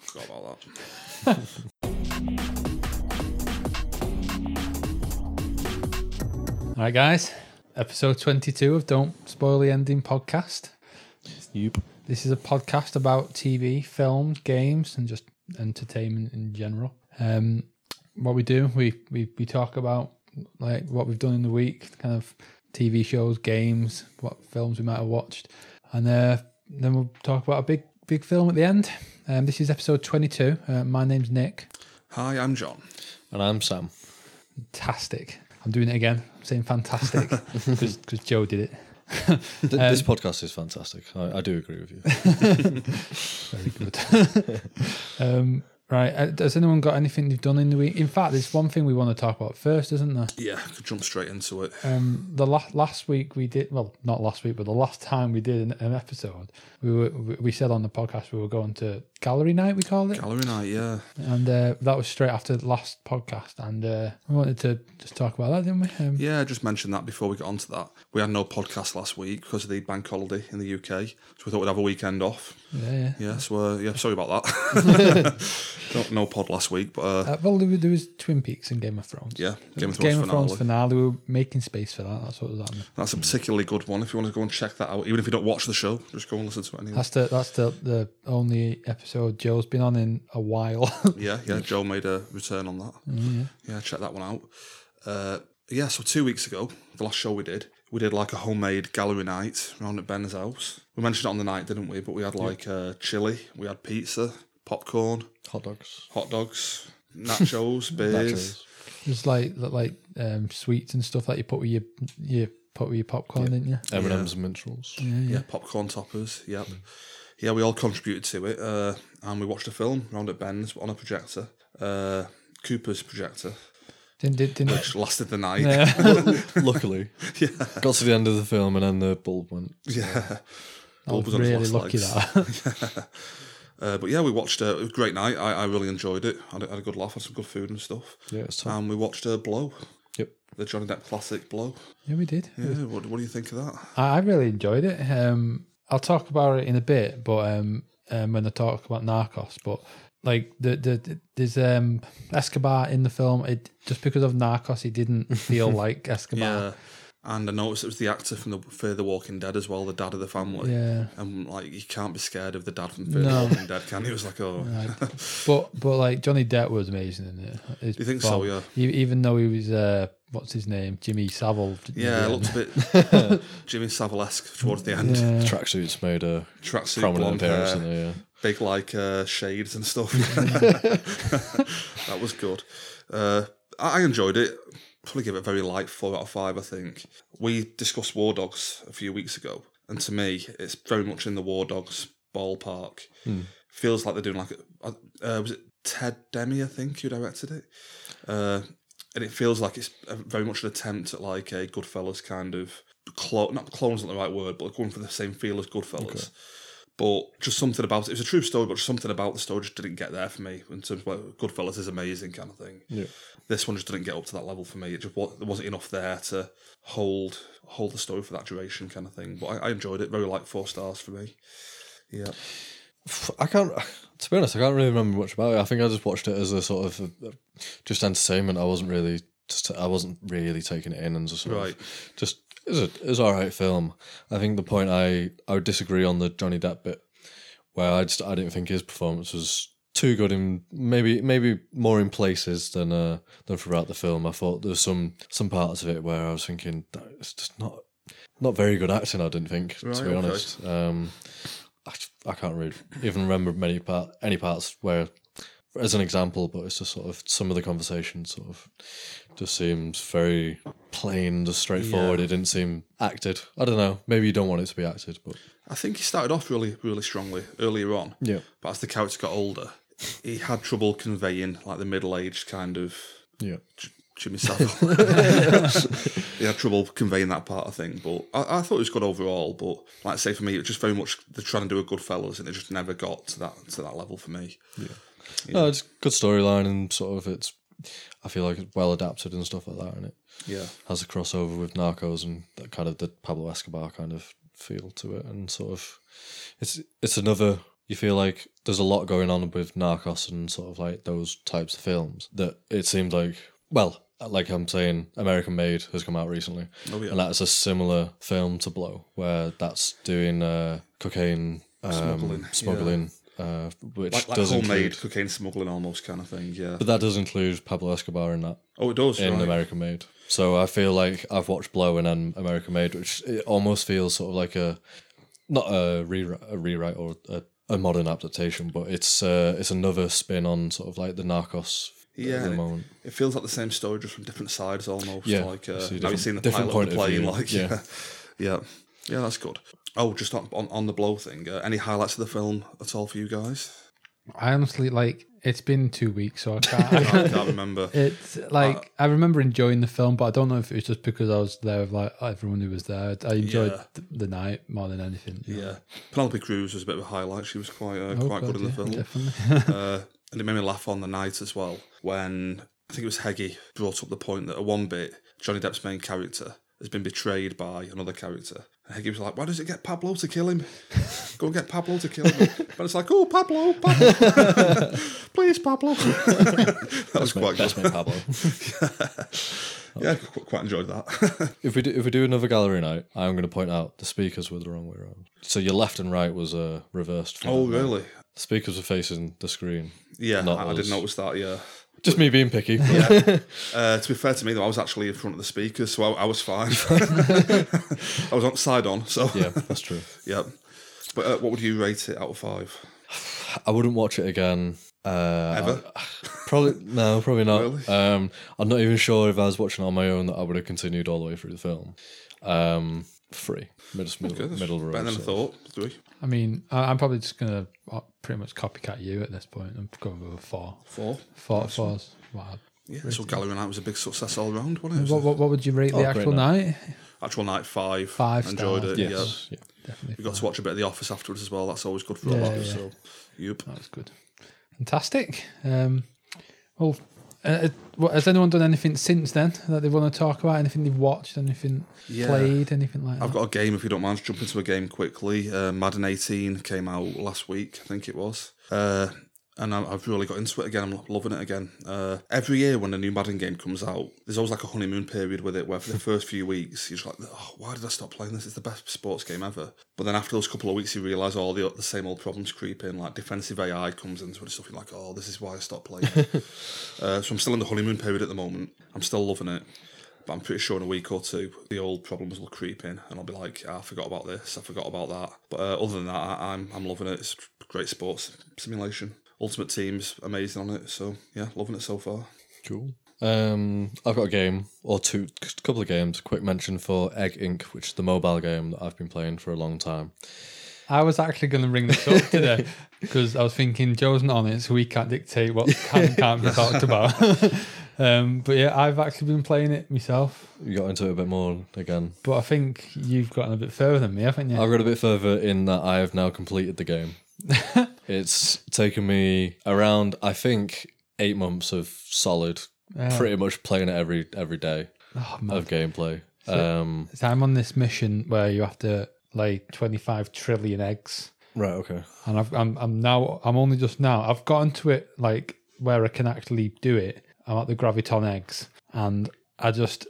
Forgot about that. All right, guys. Episode 22 of Don't Spoil the Ending podcast. Yep. This is a podcast about TV, films, games, and just entertainment in general. Um, what we do, we, we we talk about like what we've done in the week, kind of TV shows, games, what films we might have watched, and uh, then we'll talk about a big big film at the end. Um, this is episode 22. Uh, my name's Nick. Hi, I'm John. And I'm Sam. Fantastic. I'm doing it again. I'm saying fantastic because Joe did it. Th- this podcast is fantastic. I, I do agree with you. Very good. um, right. Uh, has anyone got anything they've done in the week? In fact, there's one thing we want to talk about first, isn't there? Yeah, I could jump straight into it. Um, the la- last week we did, well, not last week, but the last time we did an, an episode, we were we- we said on the podcast we were going to gallery night, we called it, Gallery night, yeah. and uh, that was straight after the last podcast, and uh, we wanted to just talk about that, didn't we? Um, Yeah, I just mentioned that before we got onto that. We had no podcast last week because of the bank holiday in the UK. So we thought we'd have a weekend off. yeah, yeah. Yeah, so uh, yeah, sorry about that. no, no pod last week, but uh, Uh, well, there was, there was Twin Peaks and Game of Thrones. yeah, Game of Thrones Game of finale. Thrones finale. We were making space for that. That's what was happening. That's a particularly good one. If you want to go and check that out, even if you don't watch the show, just go and listen to it anyway. That's the that's the the only episode Joe's been on in a while. Yeah, yeah. Joe made a return on that. Mm-hmm. Yeah, check that one out. Uh, yeah, so two weeks ago, the last show we did, we did like a homemade gallery night round at Ben's house. We mentioned it on the night, didn't we? But we had like uh, chili, we had pizza, popcorn, Hot dogs. hot dogs, nachos, beers. Nachos. There's like like um, sweets and stuff that you put with your you put with your popcorn, didn't you? M&M's and mince rolls. Yeah, popcorn toppers. Yep. Yeah, we all contributed to it, uh, and we watched a film round at Ben's on a projector, uh, Cooper's projector, Didn't didn't, didn't which lasted the night. yeah. Luckily. Got to the end of the film and then the bulb went. yeah. I Bulb was was really lucky legs. that. Uh, but yeah, we watched. Uh, it was a great night. I, I really enjoyed it. I had, a- had a good laugh. Had some good food and stuff. Yeah, it's time. And we watched uh, Blow, Yep. the Johnny Depp classic Blow. yeah, we did. Yeah, what, what do you think of that? I, I really enjoyed it. Um, I'll talk about it in a bit, but um, um, when I talk about Narcos, but like the the, the there's um Escobar in the film. It just because of Narcos, he didn't feel like Escobar. Yeah. And I noticed it was the actor from the Fear the Walking Dead as well, the dad of the family. Yeah. And like, you can't be scared of the dad from Fear No. the Walking Dead, can you? It was like, oh, But but like Johnny Depp was amazing in it. His You think so, yeah? Even though he was uh, what's his name, Jimmy Savile. yeah, it looked a bit Jimmy Savile-esque towards the end. Yeah. Tracksuits made a Tracksuit, prominent blonde appearance hair, in there. Yeah. big like uh, shades and stuff. that was good. Uh, I I enjoyed it. Probably give it a very light four out of five. I think we discussed War Dogs a few weeks ago, and to me, it's very much in the War Dogs ballpark. Feels like they're doing like a, uh, was it Ted Demme? I think who directed it. Uh, and it feels like it's a, very much an attempt at like a Goodfellas kind of clone. Not clone's not the right word, but going for the same feel as Goodfellas. But just something about it. It was a true story, but something about the story just didn't get there for me in terms of like, Goodfellas is amazing kind of thing. Yeah. This one just didn't get up to that level for me. It just there wasn't enough there to hold hold the story for that duration kind of thing. But I, I enjoyed it. Very like four stars for me. Yeah. I can't. To be honest, I can't really remember much about it. I think I just watched it as a sort of uh just entertainment. I wasn't really, just, I wasn't really taking it in and just sort Right. of just it was a it was all right film. I think the point I I would disagree on the Johnny Depp bit, where I just I didn't think his performance was too good in maybe maybe more in places than uh than throughout the film. I thought there was some some parts of it where I was thinking "That- it's just not not very good acting. I didn't think Right, to be okay. honest. Um, I, I can't really even remember many part any parts where, as an example, but it's just sort of some of the conversation sort of just seems very plain and just straightforward. Yeah. It didn't seem acted. I don't know. Maybe you don't want it to be acted, but I think he started off really, really strongly earlier on. yeah, But as the character got older, he had trouble conveying like the middle aged kind of yeah, J- Jimmy Savile. he had trouble conveying that part of thing, but I, I thought it was good overall. But like I say, for me, it was just very much they're trying to do a good fellas, and it just never got to that to that level for me. No, it's good storyline and sort of it's. I feel like it's well adapted and stuff like that, and it Yeah, has a crossover with Narcos and that kind of the Pablo Escobar kind of feel to it, and sort of it's it's another you feel like there's a lot going on with Narcos and sort of like those types of films that it seems like, well, like I'm saying, American Made has come out recently. Oh, yeah. And that's a similar film to Blow, where that's doing uh, cocaine um, Smuggling, smuggling, uh, which Like, like does homemade include. cocaine smuggling almost kind of thing, yeah. But that does include Pablo Escobar in that oh, it does, in right. American Made. So I feel like I've watched Blow and then American Made, which it almost feels sort of like a not a rewrite, a rewrite or a, a modern adaptation, but it's uh, it's another spin on sort of like the Narcos Yeah, at the moment. It feels like the same story, just from different sides almost. Yeah, like uh, see a you've seen the different pilot of the point of like yeah. yeah, yeah, yeah, that's good. Oh, just on on, on the blow thing. Uh, any highlights of the film at all for you guys? I honestly like. It's been two weeks, so I can't. I can't can't remember. It's like I remember enjoying the film, but I don't know if it was just because I was there with like everyone who was there. I enjoyed Yeah. the, the night more than anything. Yeah, Penelope Cruz was a bit of a highlight. She was quite uh, Oh, quite good in the yeah, film. Definitely. uh, and it made me laugh on the night as well when I think it was Heggie brought up the point that at one bit Johnny Depp's main character has been betrayed by another character. And Heggie was like, "Why does it get Pablo to kill him? Go and get Pablo to kill him." But it's like, "Oh, Pablo, Pablo, please, Pablo." that was quite Best good. mate Pablo. Yeah, qu- quite enjoyed that. if we do, if we do another gallery night, I'm going to point out the speakers were the wrong way around. So your left and right was uh, reversed. oh, night. really? Speakers were facing the screen. Yeah, I, I did notice that. Yeah. Just me being picky. Uh, to be fair to me, though, I was actually in front of the speakers, so I, I was fine. I was on side on, so yeah, that's true. yeah. But uh, what would you rate it out of five? I wouldn't watch it again. Uh, Ever? I- probably no, probably not. Really? Um, I'm not even sure if I was watching it on my own that I would have continued all the way through the film. Um, free, middle, middle, middle road. Better than I so- thought. Three, I mean, I, I'm probably just gonna uh, pretty much copycat you at this point. I'm going with a four. four. Four, four's wow. Yeah, so Gallery Night was a big success all round, wasn't it? It What, what, what would you rate Oh, the actual night. night? actual night five. Five Enjoyed stars. it. Yes. Yeah. Yeah. Definitely. We got to watch a bit of The Office afterwards as well. That's always good for Yeah, a laugh. yeah. So, yep. That was good. Fantastic. Um, well, uh, has anyone done anything since then that they want to talk about? Anything they've watched? Anything Yeah. played? Anything like that? I've got a game if you don't mind. Jump into a game quickly. Uh, Madden 18 came out last week, I think it was. Uh, and I- I've really got into it again. I'm loving it again. Uh, every year when a new Madden game comes out, there's always like a honeymoon period with it where for the first few weeks, you're just like, oh, why did I stop playing this? It's the best sports game ever. But then after those couple of weeks, you realise all the, the same old problems creep in. Like defensive AI comes into it and stuff. You're like, oh, this is why I stopped playing. uh, so I'm still in the honeymoon period at the moment. I'm still loving it. But I'm pretty sure in a week or two, the old problems will creep in, and I'll be like, "Ah, I forgot about this, I forgot about that. But uh, other than that, I, I'm I'm loving it. It's great sports simulation. Ultimate Team's amazing on it. So yeah, loving it so far. Cool. Um, I've got a game or two, a couple of games. Quick mention for Egg Inc., which is the mobile game that I've been playing for a long time. I was actually going to bring this up today because I was thinking Joe's not on it, so we can't dictate what can and can't be talked about. um, but yeah, I've actually been playing it myself. You got into it a bit more again. But I think you've gotten a bit further than me, haven't you? I've got a bit further in that I have now completed the game. it's taken me around, I think, eight months of solid, Yeah. pretty much playing it every every day Oh, of gameplay. Um, So I'm on this mission where you have to lay 25 trillion eggs. right, okay. and I've, I'm I'm now I'm only just now I've gotten to it like where I can actually do it. I'm at the graviton eggs, and I just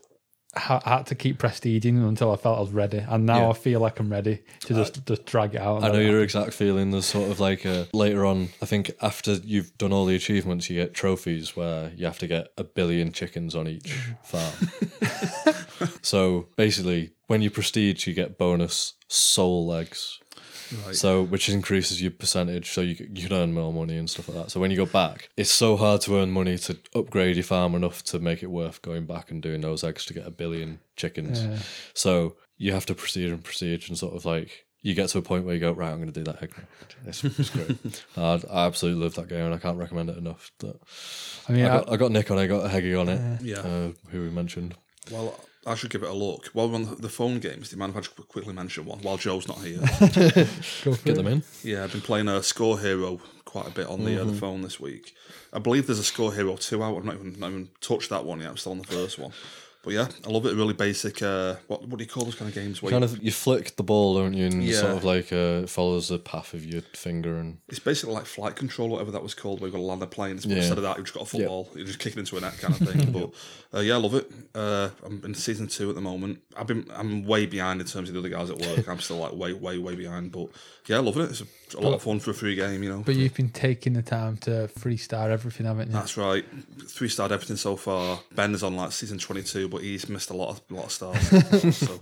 ha- had to keep prestiging until I felt I was ready, and now Yeah. I feel like I'm ready to just just drag it out. I know your exact feeling. There's sort of like a, later on, I think after you've done all the achievements, you get trophies where you have to get a billion chickens on each farm. so basically, when you prestige, you get bonus soul eggs. Right. So, which increases your percentage, so you you can earn more money and stuff like that. So when you go back, it's so hard to earn money to upgrade your farm enough to make it worth going back and doing those eggs to get a billion chickens. Yeah. So you have to proceed and proceed and sort of like you get to a point where you go right. I'm going to do that egg. It's, it's great. I, I absolutely love that game and I can't recommend it enough. But I mean, I I, got I got Nick on it, I got Heggy on it, Yeah. uh, who we mentioned. Well, I should give it a look. While we're on the phone games, do you mind if I just quickly mention one while Joe's not here? go for Get it. them in. yeah, I've been playing a Score Hero quite a bit on the uh, the phone this week. I believe there's a Score Hero two out. I've not even not even touched that one yet. I'm still on the first one. But yeah, I love it. Really basic. Uh, what what do you call those kind of games? Where Kind you- of, you flick the ball, don't you? And Yeah. sort of like uh, it follows the path of your finger, and it's basically like flight control, whatever that was called, where you've got to land the plane Yeah. instead of that, you've just got a football. You're just kicking into a net kind of thing. but uh, yeah, I love it. Uh, I'm in season two at the moment. I've been I'm way behind in terms of the other guys at work. I'm still like way way way behind. But yeah, loving it. It's a, a lot of fun for a free game. You know. But you've been taking the time to three star everything, haven't you? That's right. Three starred everything so far. Ben is on like season twenty two, but he's missed a lot of lot of stars. so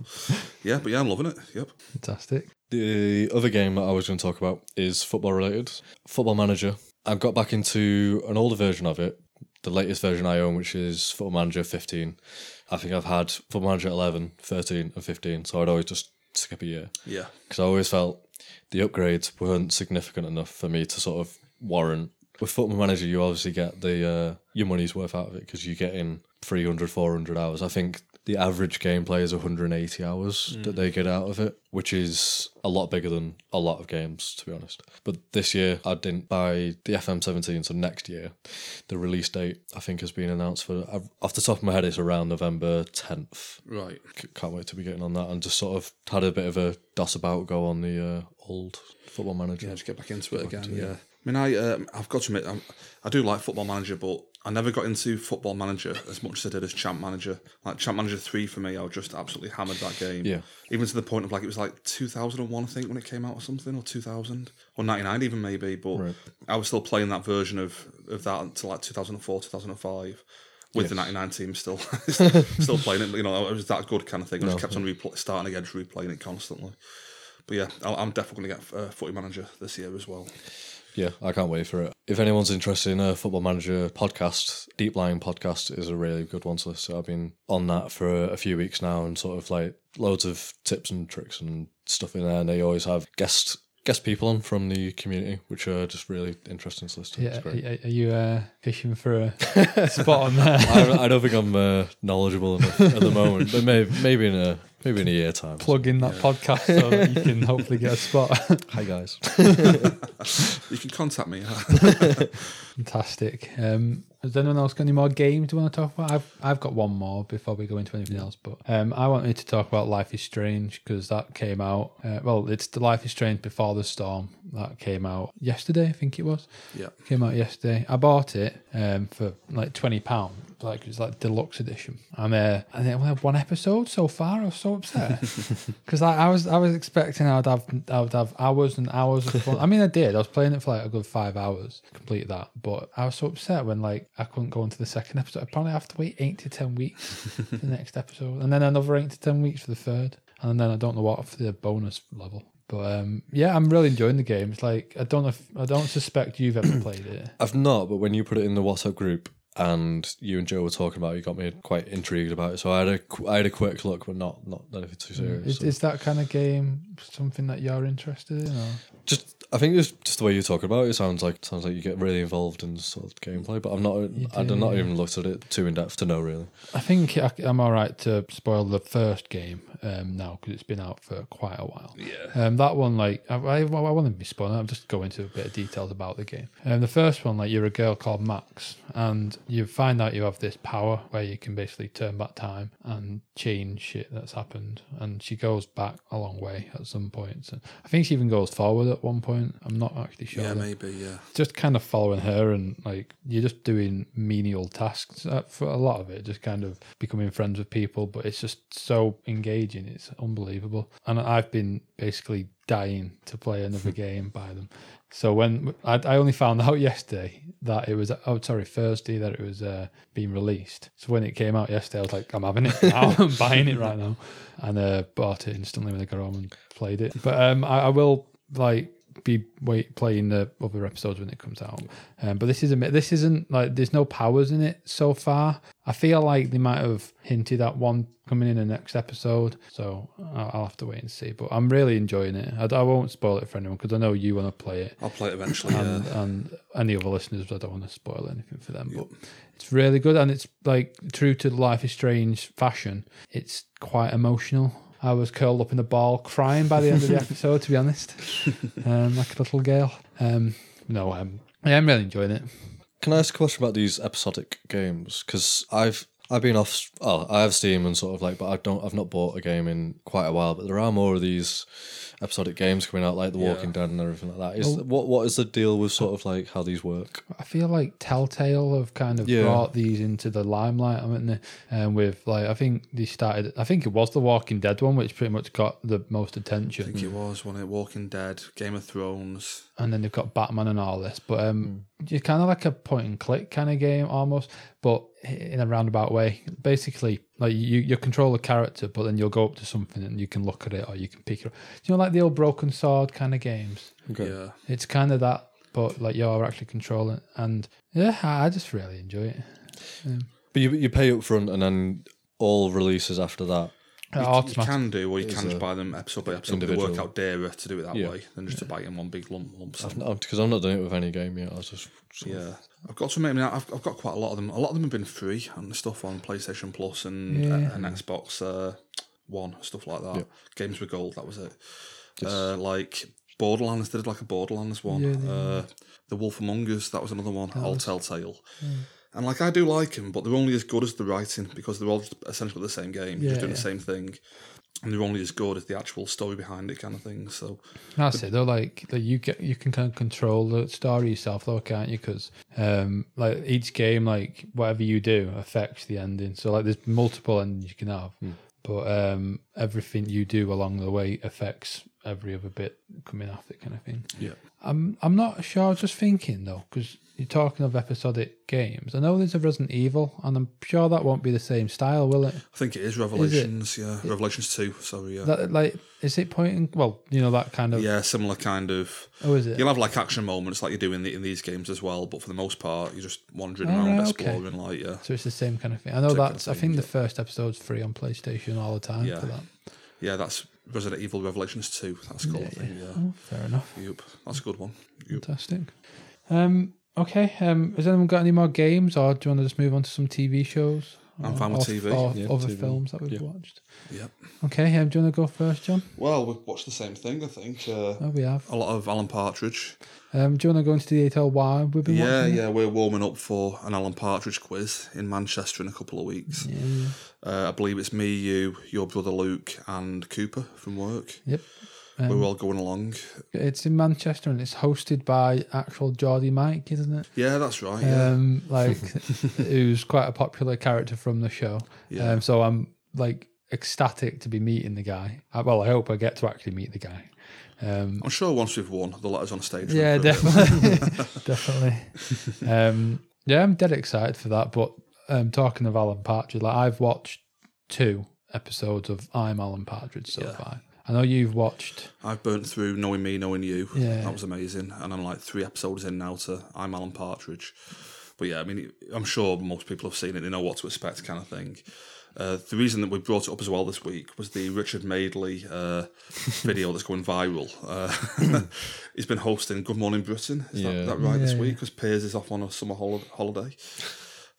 yeah, but yeah, I'm loving it. Yep. Fantastic. The other game that I was going to talk about is football related. Football Manager. I've got back into an older version of it, the latest version I own, which is Football Manager 15. I think I've had Football Manager 11, 13, and 15, so I'd always just skip a year. Yeah. Because I always felt the upgrades weren't significant enough for me to sort of warrant. With Football Manager, you obviously get the uh, your money's worth out of it because you get in 300, 400 hours. I think the average gameplay is 180 hours that they get out of it, which is a lot bigger than a lot of games, to be honest. But this year, I didn't buy the FM17, so next year, the release date I think has been announced for. Off the top of my head, it's around November 10th. Right. C- Can't wait to be getting on that, and just sort of had a bit of a doss about go on the uh, old Football Manager. Yeah, just get back into it again. Yeah. I mean, I um, I've got to admit, I'm, I do like Football Manager, but I never got into Football Manager as much as I did as Champ Manager. Like Champ Manager three for me, I was just absolutely hammered that game. Yeah. Even to the point of like it was like 2001, I think, when it came out or something, or 2000 or 99 even maybe. But Right. I was still playing that version of of that until like 2004, 2005. With the 99 team still still playing it, you know, it was that good kind of thing. I just kept on repl- starting again, replaying it constantly. But yeah, I- I'm definitely going to get uh, Footy Manager this year as well. Yeah, I can't wait for it. If anyone's interested in a Football Manager podcast, Deep Lying podcast is a really good one to listen. to. I've been on that for a, a few weeks now, and sort of like loads of tips and tricks and stuff in there. And they always have guest guest people on from the community, which are just really interesting to listen to. Yeah, It's great. are, are you uh, fishing for a spot on there? I, I don't think I'm uh, knowledgeable enough at the moment, but maybe maybe in a maybe in a year time. Plug in that podcast so that you can hopefully get a spot. Hi guys. You can contact me. Fantastic. Um, has anyone else got any more games you want to talk about? I've I've got one more before we go into anything else, but um, I wanted to talk about Life is Strange because that came out. Uh, well, it's the Life is Strange Before the Storm that came out yesterday. I think it was. yeah. Came out yesterday. I bought it um, for like twenty pound, like it's like deluxe edition. I'm uh, and it only have one episode so far. I was so upset because I, I was I was expecting I'd have I would have hours and hours of fun. I mean, I did. I was playing it for like a good five hours, complete that. But I was so upset when like I couldn't go into the second episode. I probably have to wait eight to ten weeks for the next episode, and then another eight to ten weeks for the third, and then I don't know what for the bonus level. But um, yeah, I'm really enjoying the game. It's like I don't know if I don't suspect you've ever played it. I've not, but when you put it in the WhatsApp group and you and Joe were talking about it, you got me quite intrigued about it. So I had a I had a quick look, but not not anything too serious. Is, so- is that kind of game something that you're interested in? Or? just I think it's just the way you talk about it. It sounds like sounds like you get really involved in sort of gameplay, but I'm not. I've not even looked at it too in depth to know really. I think I, I'm all right to spoil the first game um, now because it's been out for quite a while. Yeah. Um, that one, like, I, I, I want to be spoiling. I'll just go into a bit of details about the game. Um, the first one, like, you're a girl called Max, and you find out you have this power where you can basically turn back time and change shit that's happened. And she goes back a long way at some points. And I think she even goes forward at one point. I'm not actually sure. Yeah, though maybe. Yeah. just kind of following her and like you're just doing menial tasks uh, for a lot of it just kind of becoming friends with people but it's just so engaging it's unbelievable. And i've been basically dying to play another game by them. So when I, I only found out yesterday that it was oh sorry thursday that it was uh, being released. So when it came out yesterday i was like i'm having it now. I'm buying it right now. And uh, bought it instantly when i got home and played it. But um i, I will like be wait playing the other episodes when it comes out. Um, but this is a this isn't like there's no powers in it so far. I feel like they might have hinted at one coming in the next episode, so I'll, I'll have to wait and see. But I'm really enjoying it. I, I won't spoil it for anyone because I know you want to play it, I'll play it eventually. and, Yeah. and any other listeners. I don't want to spoil anything for them, but it's really good and it's like true to the Life is Strange fashion. It's quite emotional. I was curled up in a ball crying by the end of the episode, to be honest, um, like a little girl. Um, no, um, yeah, I'm really enjoying it. Can I ask a question about these episodic games? Because I've I've been off. Oh, I have Steam and sort of like, but I don't. I've not bought a game in quite a while. But there are more of these episodic games coming out, like The Walking Dead and everything like that. Is what what is the deal with sort of like how these work? I feel like Telltale have kind of Yeah. brought these into the limelight, haven't they? And with like, I think they started. I think it was the Walking Dead one, which pretty much got the most attention. I think it was one it Walking Dead, Game of Thrones. and then they've got Batman and all this. But um, it's kind of like a point and click kind of game almost, but in a roundabout way. Basically, like you you control a character, but then you'll go up to something and you can look at it or you can pick it up. You know, like the old Broken Sword kind of games. Yeah. It's kind of that, but like you're actually controlling. And yeah, I I just really enjoy it. But you you pay up front and then all releases after that. You, you can do, or you can just buy them episode by episode. They work out dearer to do it that Yeah. way than just to buy it in one big lump, lump. Because I'm not doing it with any game yet. I was just Yeah, I've got to admit, I mean, I've, I've got quite a lot of them. A lot of them have been free and the stuff on PlayStation Plus and Yeah. uh, and Xbox uh, One stuff like that. Yeah. Games with gold, that was it. Uh, like Borderlands, they did like a Borderlands one. Yeah, uh, the Wolf Among Us, that was another one. All Telltale. And like I do like them, but they're only as good as the writing because they're all just essentially the same game, Yeah, just doing yeah. the same thing, and they're only as good as the actual story behind it, kind of thing. So That's it. Though, like, like you get, you can kind of control the story yourself, though, can't you? Because, um, like each game, like whatever you do affects the ending. So, like, there's multiple endings you can have, but um, everything you do along the way affects every other bit coming after, kind of thing. yeah, I'm, I'm not sure. I was just thinking though, because you're talking of episodic games. I know there's a Resident Evil, and I'm sure that won't be the same style, will it? I think it is Revelations. Yeah, Revelations two. Sorry, yeah. That like, is it pointing? Well, you know that kind of. yeah, similar kind of. Oh, is it? You'll have like action moments like you do in, the, in these games as well, but for the most part, you're just wandering Oh, around okay. exploring. Like, yeah, So it's the same kind of thing. I know Same kind that's. of I think thing, the first episode's free on PlayStation all the time Yeah. for that. yeah, that's Resident Evil Revelations two. That's called. I think, yeah. Oh, fair enough. Yep, that's a good one. Yep. Fantastic. Um. Okay. Um. Has anyone got any more games, or do you want to just move on to some TV shows? I'm Or- fine with TV. Or Yeah, other TV. films that we've Yeah. watched. Yep. Okay. Um, do you want to go first, John? Well, we've watched the same thing. I think uh, Oh, we have. a lot of Alan Partridge. Um. Do you want to go into the detail why we've been Yeah, watching? it? yeah, we're warming up for an Alan Partridge quiz in Manchester in a couple of weeks. Yeah. yeah. Uh, I believe it's me, you, your brother Luke, and Cooper from work. Yep. We're Um, all going along. it's in Manchester and it's hosted by actual Geordie Mike, isn't it? Yeah, that's right. Yeah. um, like who's quite a popular character from the show. Yeah. Um, so I'm like ecstatic to be meeting the guy. Uh, Well, I hope I get to actually meet the guy. Um, I'm sure once we've won, they'll let us on stage. yeah, for a bit. definitely, definitely. Um, yeah, I'm dead excited for that. But um, talking of Alan Partridge, like I've watched two episodes of I'm Alan Partridge so Yeah. far. I know you've watched. I've burnt through Knowing Me, Knowing You. Yeah. That was amazing. And I'm like three episodes in now to I'm Alan Partridge. But yeah, I mean, I'm sure most people have seen it. They know what to expect, kind of thing. Uh, the reason that we brought it up as well this week was the Richard Madeley uh, video that's going viral. Uh, he's been hosting Good Morning Britain. Is Yeah. that, that right this week? Because Piers is off on a summer hol- holiday.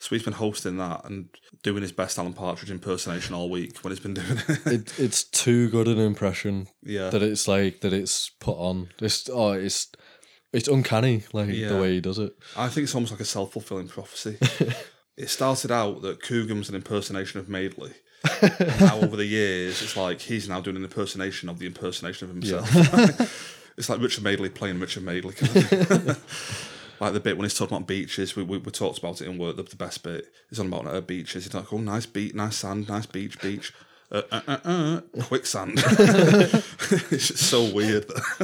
So he's been hosting that and doing his best Alan Partridge impersonation all week when he's been doing it. it, it's too good an impression yeah. that it's like that it's put on. It's oh, it's it's uncanny like Yeah. the way he does it. I think it's almost like a self fulfilling prophecy. it started out that Coogan's an impersonation of Madeley. now over the years, it's like he's now doing an impersonation of the impersonation of himself. it's like Richard Madeley playing Richard Madeley. Kind of. Like the bit when he's talking about beaches, we, we, we talked about it in work. The, the best bit is on about uh, beaches. He's like, "Oh, nice beach, nice sand, nice beach, beach." Uh, uh, uh, uh, quicksand. it's just so weird.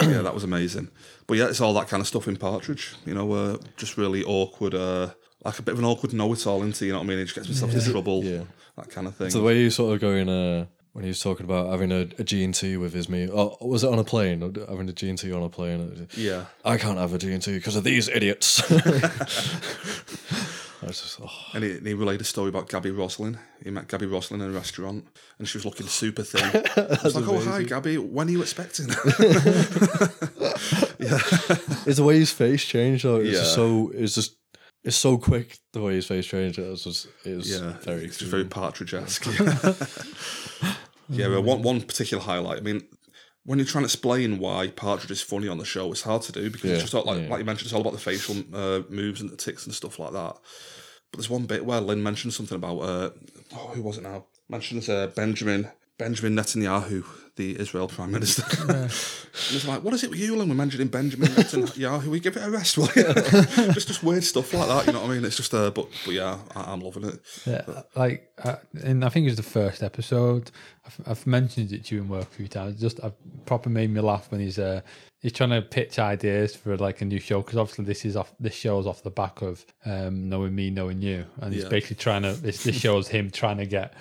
yeah, that was amazing. But yeah, it's all that kind of stuff in Partridge. You know, uh, just really awkward, uh, like a bit of an awkward know-it-all into. You know what I mean? He just gets himself into trouble. Yeah. that kind of thing. So the way you sort of going uh, when he was talking about having a, a G&T with his meal. Oh, was it on a plane? Having a G&T on a plane? yeah, I can't have a G&T because of these idiots. Just, oh. and he, he relayed a story about Gaby Roslin. He met Gaby Roslin in a restaurant, and she was looking super thin. I was like, "Oh, hi, Gaby. When are you expecting?" Yeah. It's the way his face changed though. It's just so it's just it's so quick the way his face changed. It was just it was yeah, very it's just very Partridge-esque. Yeah, well, one one particular highlight. I mean, when you're trying to explain why Partridge is funny on the show, it's hard to do because it's Yeah, just all, like yeah. like you mentioned, it's all about the facial uh, moves and the ticks and stuff like that. But there's one bit where Lynn mentioned something about uh, oh, who was it now? Mentions uh, Benjamin Benjamin Netanyahu, the Israel Prime Minister. and it's like, what is it with you, and We're mentioning Benjamin Netanyahu. We give it a rest, will you? just just weird stuff like that. You know what I mean? It's just uh, but but yeah, I, I'm loving it. Yeah, like, uh, and I think it was the first episode. I've, I've mentioned it to you in work a few times. Just I've proper made me laugh when he's uh he's trying to pitch ideas for like a new show because obviously this is off this show's off the back of um knowing me, knowing you, and he's Yeah. basically trying to. This this shows him trying to get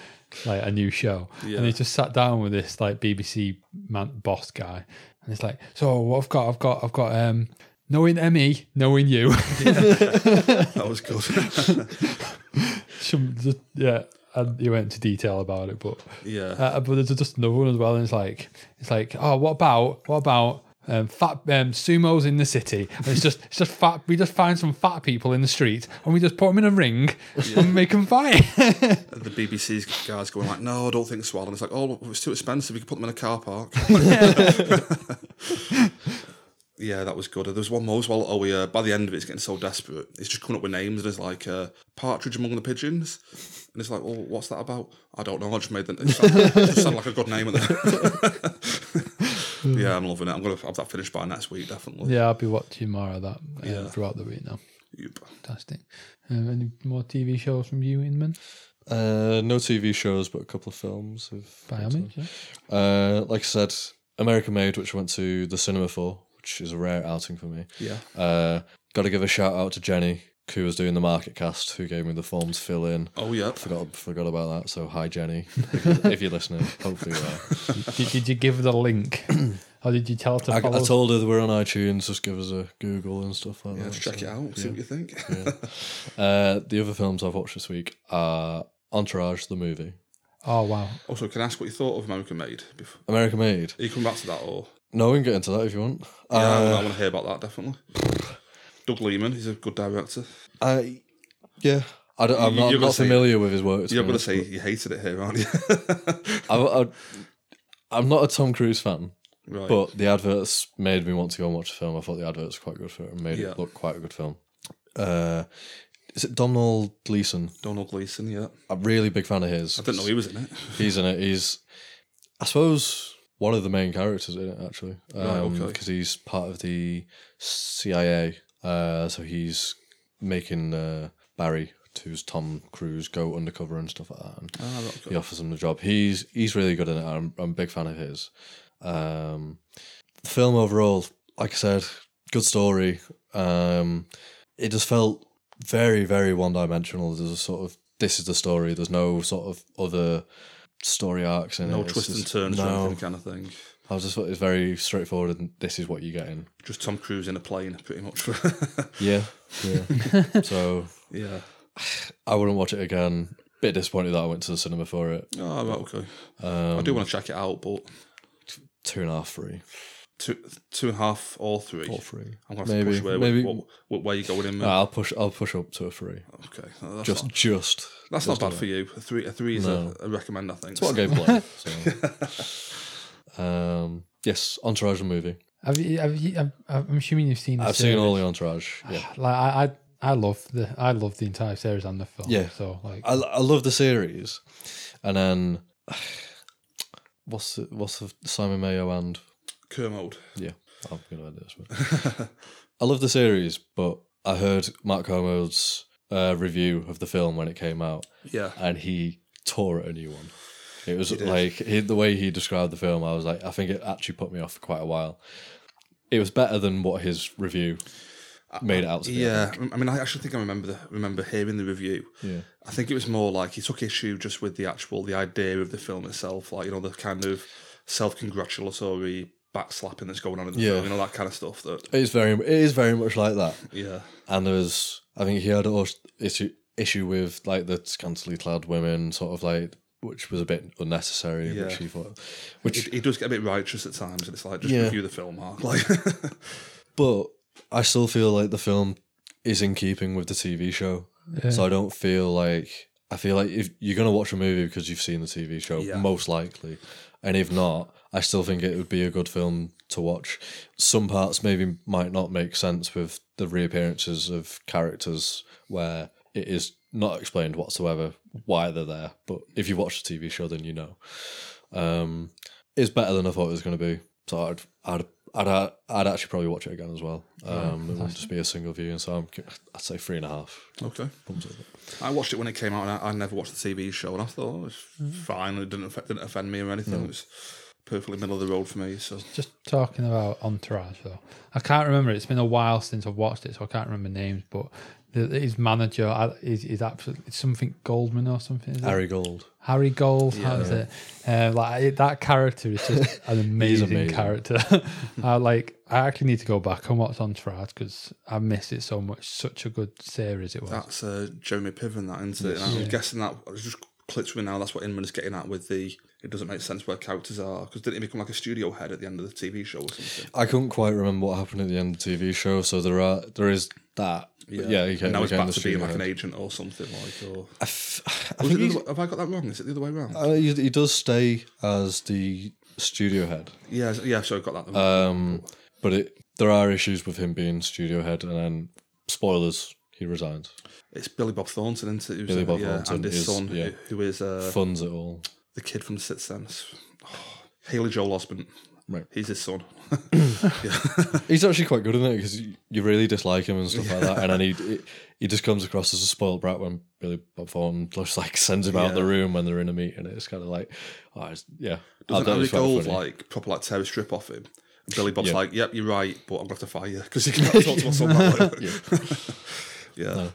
like a new show, Yeah. and he just sat down with this like BBC man boss guy, and it's like, so what I've got, I've got, I've got um. Knowing me, knowing you, Yeah. That was good. Some- just- yeah, and you went into detail about it, but yeah. Uh, but there's just another one as well, and it's like it's like, oh, what about what about um, fat um, sumos in the city? And it's just it's just fat. We just find some fat people in the street, and we just put them in a ring and make them fight. the BBC's guys going like, no, I don't think so. And it's like, oh, it's too expensive. You could put them in a car park. yeah, that was good. There was one more as well. Oh, yeah. By the end of it, it's getting so desperate. It's just coming up with names. There's like uh, partridge among the pigeons, and it's like, well, what's that about? I don't know. I just made that. It sound, it just sounded like a good name. Yeah, I'm loving it. I'm gonna have that finished by next week, definitely. yeah, I'll be watching more of that uh, Yeah. throughout the week now. Yep. Fantastic. Um, any more TV shows from you, Inman? Uh, no TV shows, but a couple of films. Have By all means, yeah. Uh, like I said, American Made, which I went to the cinema for, which is a rare outing for me. Yeah. Uh, Got to give a shout out to Jenny, who was doing the market cast, who gave me the form to fill in. Oh, yeah. Forgot forgot about that. So hi, Jenny, if, you- if you're listening. Hopefully you are. did, did you give the link, or did you tell her to I, follow? I told her that we're on iTunes. Just give us a Google and stuff like Yeah, that. just check so, it out. See yeah. what you think. Uh, the other films I've watched this week are Entourage, the movie, oh wow, Also, can I ask what you thought of American Made? Before? American Made. Are you coming back to that or? No, we can get into that if you want. Yeah, I Uh, want to hear about that definitely. Doug Liman, he's a good director. I, yeah, I don't, I'm You- not, not say- familiar with his work. You're going to say you hated it here, aren't you? I, I, I'm not a Tom Cruise fan, right. but the adverts made me want to go and watch the film. I thought the adverts were quite good for it and made Yeah. it look quite a good film. Uh, is it Domhnall Gleeson? Domhnall Gleeson, yeah. I'm a really big fan of his. I didn't know he was in it. He's in it. He's, I suppose, one of the main characters in it actually. Right, Um, okay. Because he's part of the CIA. Uh, so he's making uh, Barry, who's Tom Cruise, go undercover and stuff like that. And okay. he offers him the job. He's he's really good in it. I'm, I'm a big fan of his. Um, the film overall, like I said, good story. Um, it just felt very very one dimensional. There's a sort of this is the story. There's no sort of other story arcs in No it. It's twists and turns or No, anything kind of thing. I was just thought it was very straightforward, and this is what you're getting. Just Tom Cruise in a plane, pretty much. Yeah, yeah. so yeah. I wouldn't watch it again. Bit disappointed that I went to the cinema for it. Oh, right, okay. Um, I do want to check it out, but two and a half free, two, two and a half or three. or free. I'm going to have Maybe- push where, maybe- what, what, where you going in. No, I'll push. I'll push up to a three. okay. That's, Just, not, just. that's just not bad a- for you. A three, a three is No. a, a recommend, I think. That's what I gave Blake. So. Um, yes, Entourage the movie. have you? Have you? I'm, I'm assuming you've seen. The I've seen all the Entourage. Yeah, Like I, I, I love the, I love the entire series and the film. Yeah. So like, I, I love the series, and then what's the, what's the Simon Mayo and Kermode. yeah, I'm gonna edit this one. I love the series, but I heard Mark Kermode's uh, review of the film when it came out, Yeah. and he tore it a new one. It was like he, the way he described the film. I was like, I think it actually put me off for quite a while. It was better than what his review made it out to be. Yeah, think. I mean, I actually think I remember the, remember hearing the review. yeah, I think it was more like he took issue just with the actual the idea of the film itself, like you know the kind of self-congratulatory backslapping that's going on in the Yeah. film, you know that kind of stuff. That it is very, it is very much like that. yeah, And there was, I think he had a issue issue with like the scantily clad women, sort of like, which was a bit unnecessary. Yeah. Which he thought, which he, he does get a bit righteous at times, and it's like just Yeah. review the film, Mark. Like, but I still feel like the film is in keeping with the TV show. yeah. So I don't feel like I feel like if you're gonna watch a movie because you've seen the TV show, Yeah. most likely, and if not, I still think it would be a good film to watch. Some parts maybe might not make sense with the reappearances of characters where it is not explained whatsoever why they're there. But if you watch the TV show, then you know. Um, it's better than I thought it was going to be. So I'd, I'd, I'd, I'd actually probably watch it again as well. Um, it wouldn't just be a single viewing. So I'm, I'd say three and a half. Okay. I watched it when it came out, and I, I never watched the TV show, and I thought oh, it's Mm-hmm. fine. It didn't affect, didn't offend me or anything. It was perfectly middle of the road for me. So Just talking about Entourage though, I can't remember. It's been a while since I've watched it, so I can't remember names. But the, his manager uh, is is absolutely something Goldman or something. Is it? Ari Gold. Ari Gold, how's it? Uh, like it, that character is just an amazing, amazing. character. I like. I actually need to go back and watch Entourage because I missed it so much. Such a good series it was. that's uh, Jeremy Piven, that isn't it? And I'm guessing that I was just clicked with me now. That's what Inman is getting at with the. It doesn't make sense where characters are because didn't he become like a studio head at the end of the TV show or something? I couldn't quite remember what happened at the end of the TV show, so there are there is that. Yeah, yeah he came, now he's back to being like an agent or something like. Or I, f- I think it the he's, other have I got that wrong? Is it the other way around? uh, he, he does stay as the studio head, yeah, yeah. So I got that. um, but it there are issues with him being studio head, and then spoilers, he resigns, it's Billy Bob Thornton, isn't it? Who's, Billy Bob yeah, Thornton and his is- son, yeah. who, who is uh, funds it all. The kid from Sixth Sense. Haley Joel Osment. Right. He's his son. He's actually quite good in it because you, really dislike him and stuff like that, and then he he- he just comes across as a spoiled brat when Billy Bob Thornton just like sends him out of the room when they're in a meeting. It's kind of like, oh, it's, yeah, I Doesn't thought it Ari was quite Gold funny. like proper like tear a strip off him? And Billy Bob's Yeah. like, "Yep, you're right, but I'm gonna have to fire you because you can't talk to my son that way." yeah.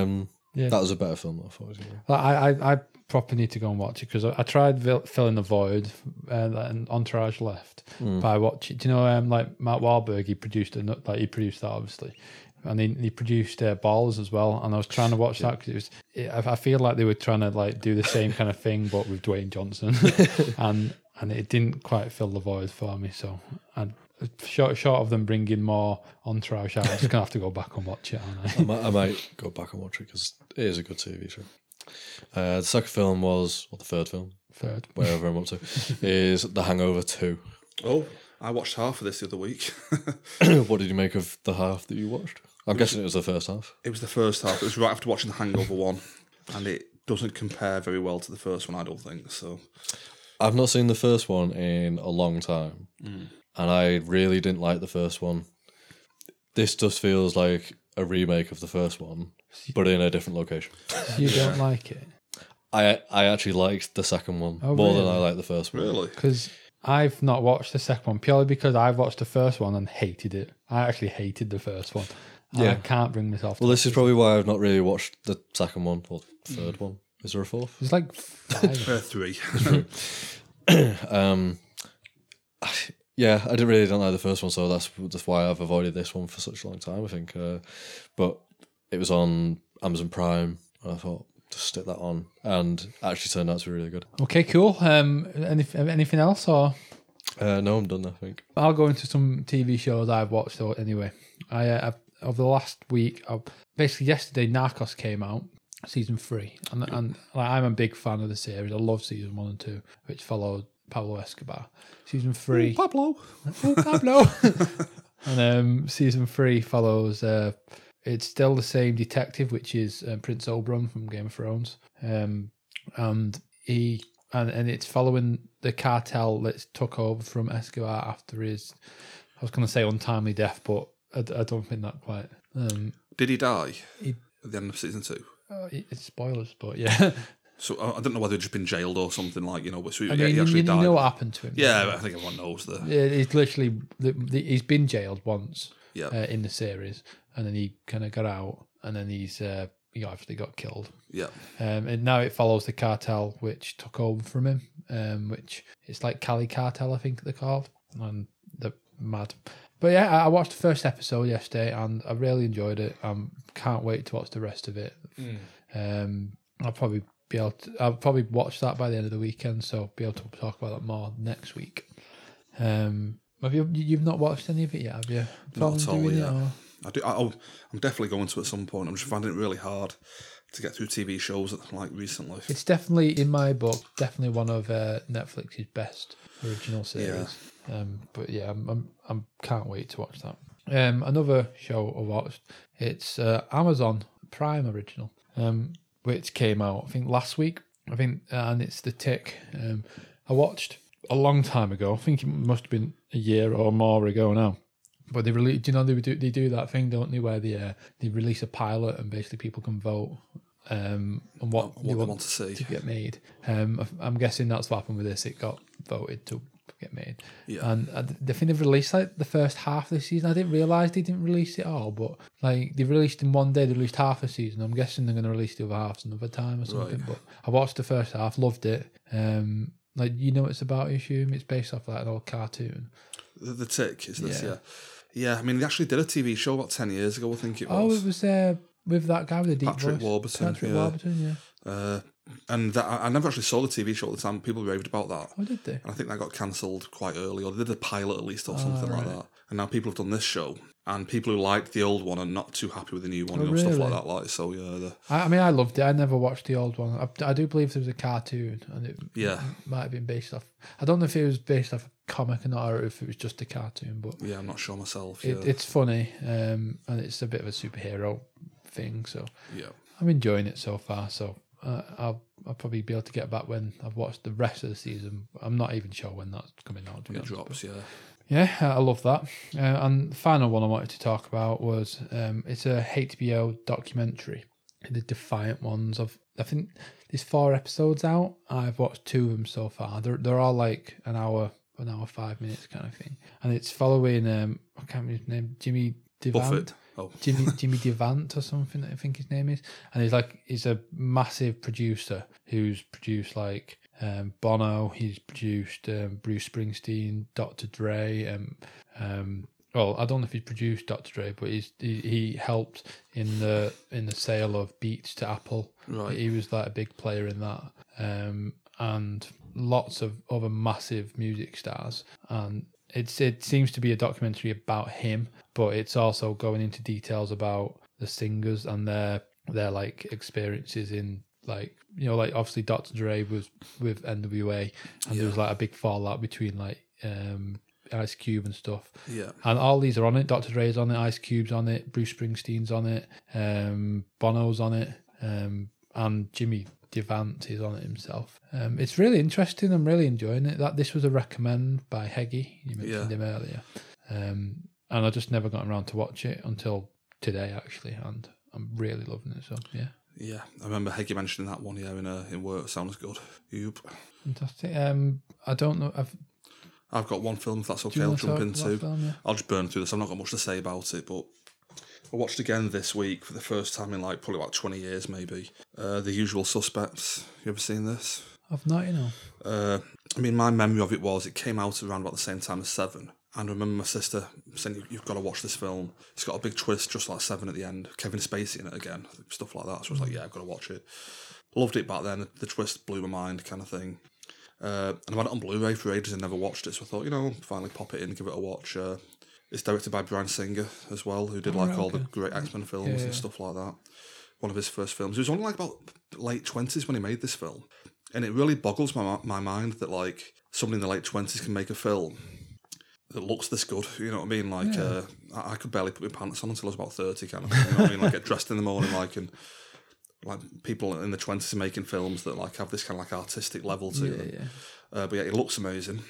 Um, Yeah. that was a better film. I thought it was gonna be. Like, I, I, I properly need to go and watch it because I, I tried vil- filling the void uh, and Entourage left by watching. Do you know, um, like Matt Wahlberg, he produced a, like he produced that obviously, and he, he produced uh, Balls as well. And I was trying to watch that because it was. It, I, I feel like they were trying to like do the same kind of thing, but with Dwayne Johnson, and and it didn't quite fill the void for me. So I. Short, short of them bringing more entourage out, I'm just gonna have to go back and watch it. Aren't I? I might, I might go back and watch it because it is a good TV show. Uh, the second film was, or the third film, Third. whatever I'm up to, is The Hangover 2. Oh, I watched half of this the other week. what did you make of the half that you watched? I'm guessing it was the first half. it was the first half. It was right after watching The Hangover one, and it doesn't compare very well to the first one. I don't think so. I've not seen the first one in a long time, and I really didn't like the first one. This just feels like a remake of the first one, but in a different location. You don't like it? I I actually liked the second one Oh, more than really? I liked the first one. Really? Because I've not watched the second one purely because I've watched the first one and hated it. I actually hated the first one. And I Yeah. can't bring myself. To Well, this is probably why I've not really watched the second one or third one. Is there a fourth? It's like five. Uh, three. Um, yeah, I didn't really don't like the first one, so that's that's why I've avoided this one for such a long time. I think, uh, but it was on Amazon Prime, and I thought just stick that on, and actually turned out to be really good. okay, cool. Um, any, anything else, or Uh, no, I'm done. I think. I'll go into some TV shows I've watched. Though anyway, I uh, I've, over the last week, basically yesterday, Narcos came out. Season three, and and like, I'm a big fan of the series. I love season one and two, which followed Pablo Escobar. Season three, Pablo. Oh, Pablo. and um, season three follows. Uh, it's still the same detective, which is uh, Prince Oberyn from Game of Thrones, um, and he and, and it's following the cartel that took over from Escobar after his. I was going to say untimely death, but I, I don't think that quite. Um, Did he die He- at the end of season two? uh, it's spoilers, but yeah. So I don't know whether he'd just been jailed or something like you know. But so I yeah, mean, he you, actually you died. know what happened to him. yeah, I think everyone knows that. Yeah, he's literally the, the, he's been jailed once Yeah. uh, in the series, and then he kind of got out, and then he's uh, he obviously got killed. Yeah. Um, and now it follows the cartel which took over from him, um, which it's like Cali Cartel, I think they're called, and they're mad. But yeah, I I watched the first episode yesterday, and I really enjoyed it. Um, can't wait to watch the rest of it. Um, I'll probably be able to. I'll probably watch that by the end of the weekend, so be able to talk about that more next week. Um, have you? You've not watched any of it yet, have you? Not at all, doing it, yeah. or- I do. I, oh, I'm definitely going to at some point. I'm just finding it really hard to get through TV shows like recently. It's definitely in my book, definitely one of uh, Netflix's best original series. Um, but yeah, I'm, I'm I'm can't wait to watch that. Um, another show I watched. It's uh, Amazon Prime original. um, which came out I think last week. I think, and it's the Tick. Um, I watched a long time ago. I think it must have been a year or more ago now. But they release, you know, they do they do that thing, don't they, where they uh, they release a pilot and basically people can vote um, on what, What they want to see. to get made. Um, I'm guessing that's what happened with this. It got voted to get made. Yeah. And I, I think they've released like the first half of the season. I didn't realize they didn't release it all, but like they released in one day. They released half a season. I'm guessing they're going to release the other half another time or something. Right. But I watched the first half, loved it. Um, like you know, what it's about. I assume it's based off like an old cartoon. The, the Tick is this, Yeah. yeah. Yeah. I mean, they actually did a TV show about 10 years ago, I think it was. Oh, it was uh, with that guy with the deep Patrick voice. Warburton, Patrick yeah. Warburton, yeah. Uh, and that, I never actually saw the TV show at the time. People raved about that. Oh, did they? And I think that got cancelled quite early, or they did a pilot at least, or Ah, something like that. And now people have done this show, and people who liked the old one are not too happy with the new one, Oh, you know, stuff like that. Like so, yeah, the, I, I mean, I loved it. I never watched the old one. I, I do believe there was a cartoon, and it yeah, might have been based off. I don't know if it was based off comic or not, if it was just a cartoon. But yeah. I'm not sure myself. it, Yeah, it's funny, um, and it's a bit of a superhero thing. So yeah, I'm enjoying it so far. So uh, I'll I'll probably be able to get back when I've watched the rest of the season. I'm not even sure when that's coming out. It drops. Yeah, Yeah, I love that. Uh, and the final one I wanted to talk about was um, it's a HBO documentary, the Defiant ones. Of I think there's four episodes out. I've watched two of them so far. They're they're all like an hour, an hour five minutes kind of thing, and it's following um I can't remember his name, Jimmy Devant. Buffett. Oh, Jimmy Jimmy Devant or something I think his name is, and he's like he's a massive producer who's produced like um, Bono. He's produced um, Bruce Springsteen, Dr. Dre. Um, um, well, I don't know if he's produced Dr. Dre, but he's he, he helped in the in the sale of Beats to Apple. Right. He was like a big player in that, um, and lots of other massive music stars. And it's it seems to be a documentary about him, but it's also going into details about the singers and their their like experiences in like you know like obviously Dr. Dre was with NWA and there was like a big fallout between like um Ice Cube and stuff. yeah, And all these are on it. Dr. Dre's on it, Ice Cube's on it, Bruce Springsteen's on it, um, Bono's on it, um, and Jimmy Devant is on it himself. Um, it's really interesting. I'm really enjoying it. That this was a recommend by Heggy. You mentioned Yeah. him earlier, um, and I just never got around to watch it until today actually, and I'm really loving it. So yeah, yeah. I remember Heggy mentioning that one. Yeah, in uh, in work. Sounds good. Yoop. fantastic. Um, I don't know. I've, I've got one film. If that's okay, I'll jump into. film? Yeah. I'll just burn through this. I've not got much to say about it, but I watched again this week for the first time in like probably about 20 years, maybe. Uh, the Usual Suspects. You ever seen this? I've not, you know. Uh, I mean, my memory of it was it came out around about the same time as Seven. And I remember my sister saying, "You- You've got to watch this film. It's got a big twist, just like Seven at the end. Kevin Spacey in it again, stuff like that. So I was like, Yeah, I've got to watch it. Loved it back then. The twist blew my mind, kind of thing. Uh, and I've had it on Blu-ray for ages and never watched it, so I thought, you know, finally pop it in, give it a watch. Uh, it's directed by Bryan Singer as well, who did Oh, like right, all the great X Men films Yeah, and stuff like that. One of his first films. He was only like about late twenties when he made this film, and it really boggles my my mind that like somebody in the late twenties can make a film that looks this good. You know what I mean? Like uh, I, I could barely put my pants on until I was about thirty, kind of. You know what I mean? Like get dressed in the morning, like and like people in the twenties are making films that like have this kind of like artistic level to Yeah, them. yeah. Uh, but yeah, it looks amazing.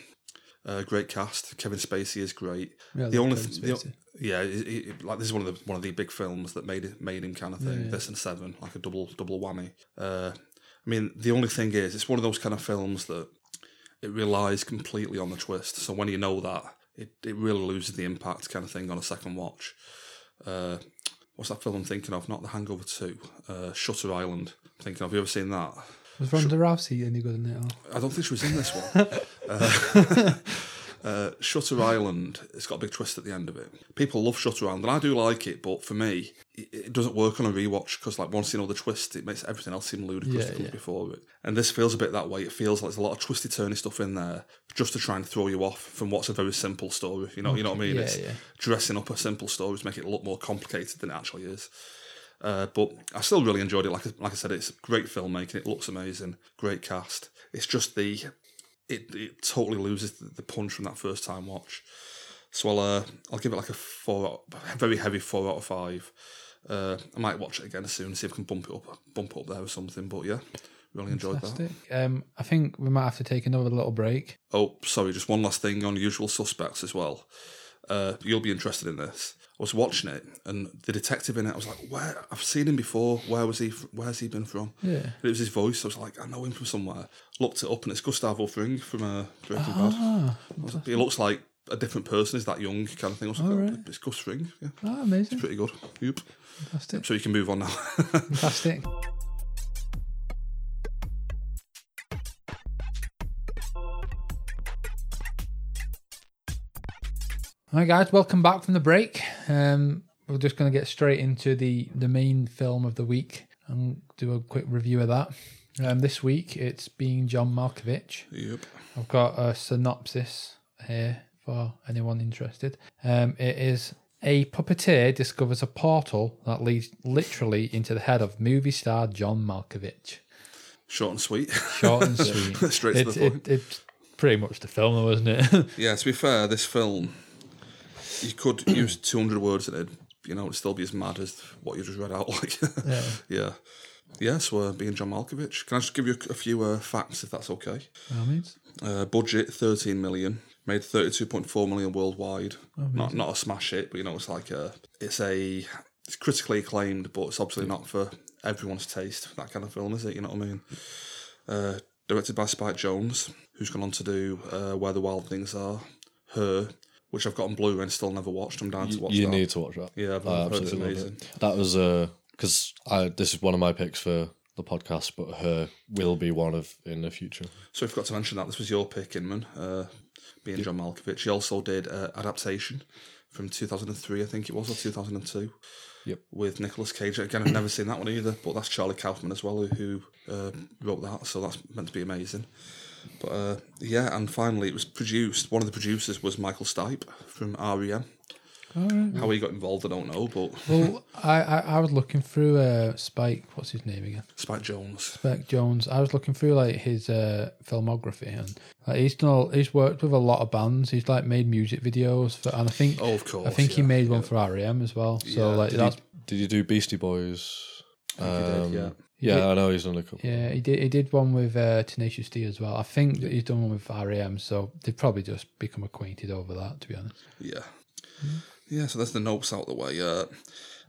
Uh, great cast. Kevin Spacey is great. Yeah, the only th- the, yeah, it, it, like this is one of the one of the big films that made it made him kind of thing. Yeah. This and Seven, like a double double whammy. Uh, I mean, the only thing is, it's one of those kind of films that it relies completely on the twist. So when you know that, it, it really loses the impact kind of thing on a second watch. Uh, what's that film I'm thinking of? Not The Hangover Two. Uh, Shutter Island. I'm thinking of. Have you ever seen that? Was Ronda Rousey any good in it? Or? I don't think she was in this one. uh, uh, Shutter Island, it's got a big twist at the end of it. People love Shutter Island, and I do like it, but for me, it, it doesn't work on a rewatch because, like, once you know the twist, it makes everything else seem ludicrous Yeah, yeah. before it. And this feels a bit that way. It feels like there's a lot of twisty, turny stuff in there just to try and throw you off from what's a very simple story. You know, you know what I mean? Yeah, it's dressing up a simple story to make it look more complicated than it actually is. Uh, but I still really enjoyed it. Like I- like I said, it's great filmmaking. It looks amazing. Great cast. It's just the it, it totally loses the, punch from that first time watch. So I'll uh, I'll give it like a four, out- very heavy four out of five. Uh, I might watch it again soon, see if I can bump it up, bump it up there or something. But yeah, really enjoyed that. Um, I think we might have to take another little break. Oh, sorry, just one last thing on Usual Suspects as well. Uh, you'll be interested in this. Was watching it, and the detective in it, I was like, "Where? I've seen him before. Where was he? Where's he been from?" Yeah. And it was his voice. I was like, "I know him from somewhere." Looked it up, and it's Gustavo Fring from uh, Breaking Bad. Ah, like, He looks like a different person. Is that young kind of thing? I was like, Oh, "Oh, right. It's Gus Fring. Yeah, ah, amazing. It's pretty good. Yep. Fantastic. So you can move on now. Fantastic. Right, guys, welcome back from the break. Um, we're just going to get straight into the the main film of the week and do a quick review of that. Um, this week it's being John Malkovich. yep. I've got a synopsis here for anyone interested. Um, it is a puppeteer discovers a portal that leads literally into the head of movie star John Malkovich. Short and sweet. Short and sweet. Straight to It's the point. it, it's pretty much the film, though, isn't it? Yeah, to be fair, this film, you could use 200 words and it, you know, it'd still be as mad as what you just read out. Like, Yeah. yeah. Yeah, so uh, being John Malkovich. Can I just give you a, a few uh, facts, if that's okay? I mean, Uh, budget 13 million, made 32.4 million worldwide. not not a smash hit, but you know, it's like a, it's a, it's critically acclaimed, but it's obviously not for everyone's taste. That kind of film, is it? You know what I mean? Uh, directed by Spike Jonze, who's gone on to do uh, Where the Wild Things Are, Her, which I've got on and still never watched. I'm down to watch you that. need to watch that. Yeah, I've I heard it's amazing. it. That was because I this is one of my picks for the podcast, but her will be one of in the future. So I forgot to mention that this was your pick, Inman, uh, being John Malkovich. He also did uh, adaptation from 2003, I think it was, or 2002. Yep. With Nicolas Cage. Again, I've never seen that one either, but that's Charlie Kaufman as well, who, who uh, wrote that, so that's meant to be amazing. But uh, yeah, and finally, it was produced. One of the producers was Michael Stipe from REM. How he got involved, I don't know, but well, I, I, I was looking through uh, Spike, what's his name again? Spike Jonze. Spike Jonze. I was looking through like his uh, filmography, and like, he's done. All, he's worked with a lot of bands. He's like made music videos for, and I think Oh, of course. I think he yeah, made one yeah. for REM as well. So Yeah. like Did that's Did you do Beastie Boys? I think he did, Um, yeah. Yeah, I know he's done a couple. yeah. He did he did one with uh, Tenacious D as well. I think that he's done one with REM. So they've probably just become acquainted over that. To be honest. Yeah. Yeah, so there's the notes out the way. Uh,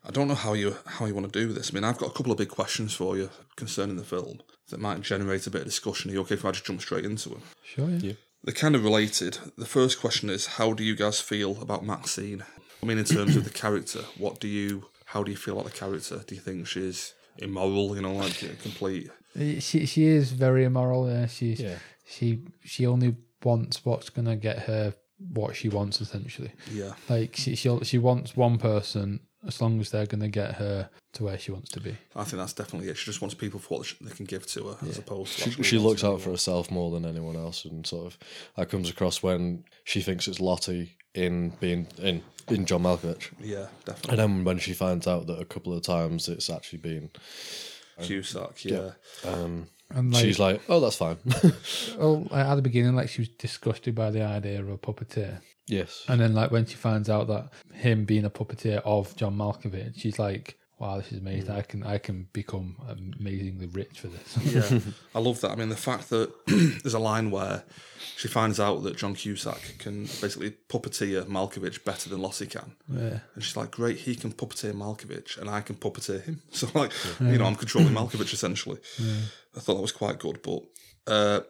I don't know how you how you want to do this. I mean, I've got a couple of big questions for you concerning the film that might generate a bit of discussion. Are you okay if I just jump straight into them? Sure. Yeah. Yeah. They're kind of related. The first question is, how do you guys feel about Maxine? I mean, in terms of the character, what do you, how do you feel about the character? Do you think she's immoral? You know, like complete. Uh, She she is very immoral. Yeah. She's Yeah. she she only wants what's gonna get her what she wants essentially. Yeah, Like she she she wants one person as long as they're gonna get her to where she wants to be. I think that's definitely it. She just wants people for what they can give to her, as opposed to. She, actually she looks to out be for herself more than anyone else, and sort of that comes across when she thinks it's Lotte in being in in John Malkovich, Yeah, definitely. and then when she finds out that a couple of times it's actually been, Cusack, yeah. um, And like, she's like, oh, that's fine. oh, like, at the beginning, like she was disgusted by the idea of a puppeteer, yes, and then like when she finds out that him being a puppeteer of John Malkovich, she's like, "Wow, this is amazing! I can I can become amazingly rich for this." Yeah, I love that. I mean, the fact that there's a line where she finds out that John Cusack can basically puppeteer Malkovich better than Lotte can. yeah, And she's like, great, he can puppeteer Malkovich and I can puppeteer him. So, like, you know, I'm controlling Malkovich essentially. I thought that was quite good. But uh,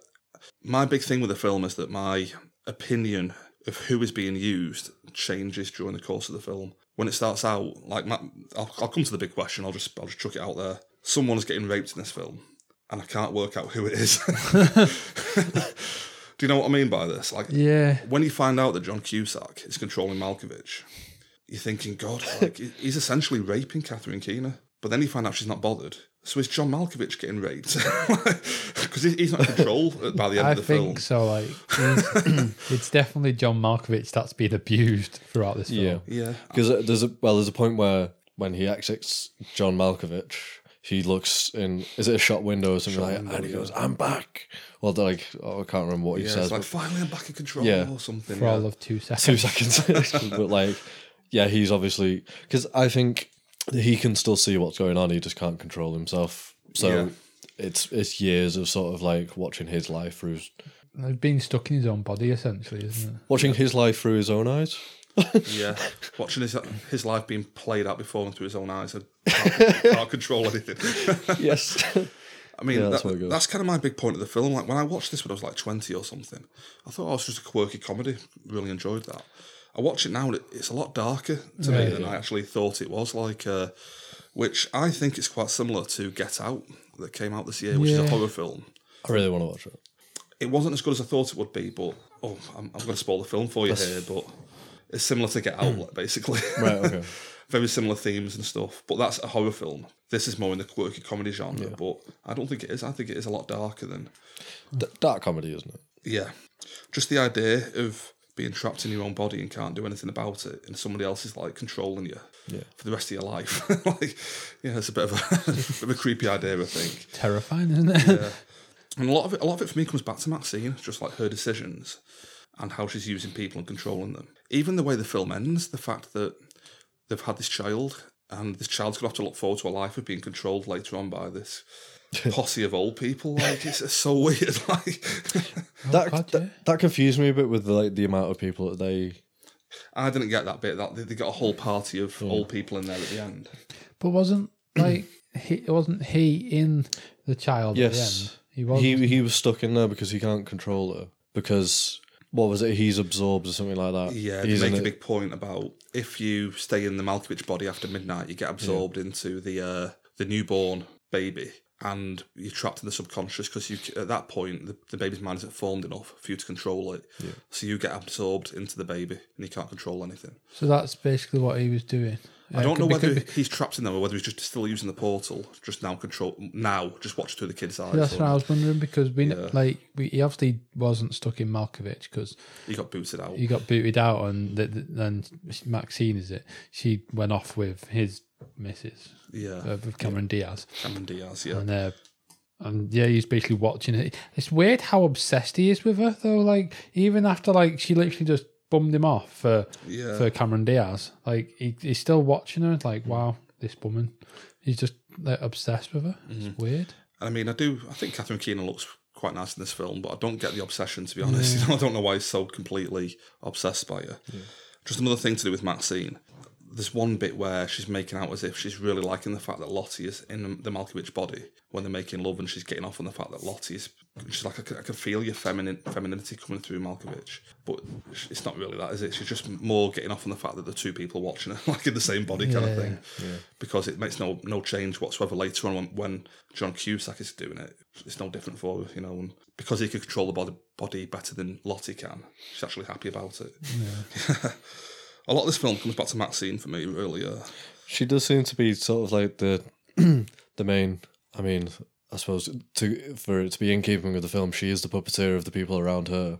my big thing with the film is that my opinion of who is being used changes during the course of the film. When it starts out, like, my, I'll, I'll come to the big question. I'll just, I'll just chuck it out there. Someone's getting raped in this film, and I can't work out who it is. Do you know what I mean by this? Like, yeah, when you find out that John Cusack is controlling Malkovich, you're thinking, God, like he's essentially raping Catherine Keener. But then you find out she's not bothered. So is John Malkovich getting raped? Because he's not in control by the end I of the film. I think so. Like, it's, it's definitely John Malkovich that's been abused throughout this film. yeah, Yeah, because uh, there's a well, there's a point where when he exits John Malkovich, he looks in is it a shot window or something Shot like, window, and he yeah. goes, "I'm back." Well, they're like, oh, I can't remember what he yeah. says. It's like but finally I'm back in control Yeah. or something. For yeah. all of two seconds. two seconds. but like, yeah, he's obviously because I think he can still see what's going on. He just can't control himself. So Yeah. it's it's years of sort of like watching his life through Like being stuck in his own body, essentially, isn't it? watching his life through his own eyes. Yeah, watching his his life being played out before him through his own eyes, I can't, can't control anything. yes. I mean, Yeah, that's that- what it goes. that's kind of my big point of the film. Like when I watched this when I was like twenty or something, I thought oh, it was just a quirky comedy. Really enjoyed that. I watch it now, and it, it's a lot darker to me than I actually thought it was. Like, uh, which I think is quite similar to Get Out that came out this year, which is a horror film. I really want to watch it. It wasn't as good as I thought it would be, but oh, I'm, I'm going to spoil the film for you here. But it's similar to Get Out, like, basically. Right, okay. very similar themes and stuff. But that's a horror film. This is more in the quirky comedy genre, but I don't think it is. I think it is a lot darker than D- dark comedy, isn't it? yeah. Just the idea of being trapped in your own body and can't do anything about it, and somebody else is like controlling you Yeah. for the rest of your life. like, yeah, it's a bit of a, bit of a creepy idea, I think. Terrifying, isn't it? And a lot of it, a lot of it for me comes back to Maxine, just like her decisions and how she's using people and controlling them. Even the way the film ends, the fact that they've had this child and this child's going to have to look forward to a life of being controlled later on by this posse of old people. Like it's, it's so weird. Like that, God, that yeah. that confused me a bit with like the amount of people that they. I didn't get that bit. That they, they got a whole party of old people in there at the end. But wasn't like he wasn't he in the child at the Yes, end? He was. he he was stuck in there because he can't control her because what was it? He's absorbed or something like that. Yeah, they he's make a it. big point about if you stay in the Malkovich body after midnight, you get absorbed into the uh, the newborn baby, and you're trapped in the subconscious because you at that point the, the baby's mind isn't formed enough for you to control it. So you get absorbed into the baby, and you can't control anything. so that's basically what he was doing. I don't know whether he's trapped in there or whether he's just still using the portal, just now control now, just watch through the kid's eyes. That's what I was wondering because we Yeah. like we, he obviously wasn't stuck in Malkovich because he got booted out. he got booted out and th- th- then Maxine is it? She went off with his missus yeah, uh, with Cameron Diaz Cameron Diaz. Yeah, and uh, and yeah, he's basically watching it. It's weird how obsessed he is with her though. Like even after like she literally just bummed him off for yeah. for Cameron Diaz, like he, he's still watching her. It's like wow, this woman. He's just like obsessed with her. Mm-hmm. It's weird. And I mean, I do. I think Catherine Keener looks quite nice in this film, but I don't get the obsession. To be honest, you know, I don't know why he's so completely obsessed by her. Just another thing to do with Maxine. There's one bit where she's making out as if she's really liking the fact that Lotte is in the Malkovich body when they're making love, and she's getting off on the fact that Lotte is. She's like, I can, I can feel your feminine femininity coming through Malkovich, but it's not really that, is it? She's just more getting off on the fact that the two people watching her, like in the same body, kind Yeah. of thing because it makes no no change whatsoever later on when, when John Cusack is doing it. It's no different for her, you know, and because he can control the body, body better than Lotte can, she's actually happy about it. a lot of this film comes back to Maxine for me, really. She does seem to be sort of like the the main. I mean, I suppose to for it to be in keeping with the film, she is the puppeteer of the people around her.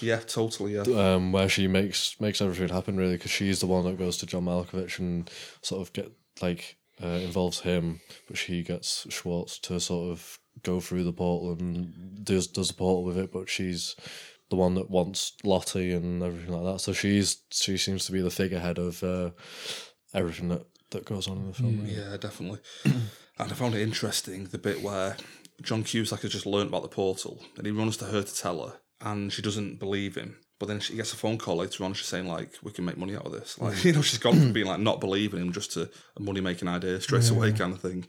yeah, totally. Yeah, um, where she makes makes everything happen really because she's the one that goes to John Malkovich and sort of get like uh, involves him, but she gets Schwartz to sort of go through the portal and does does the portal with it, but she's the one that wants Lotte and everything like that. So she's she seems to be the figurehead of uh, everything that that goes on in the film. really. yeah, definitely. and I found it interesting the bit where John Cusack has just learnt about the portal and he runs to her to tell her, and she doesn't believe him. But then she gets a phone call later on. She's saying like, "We can make money out of this." Like, you know, she's gone from being like not believing him just to a money making idea straight away kind of thing.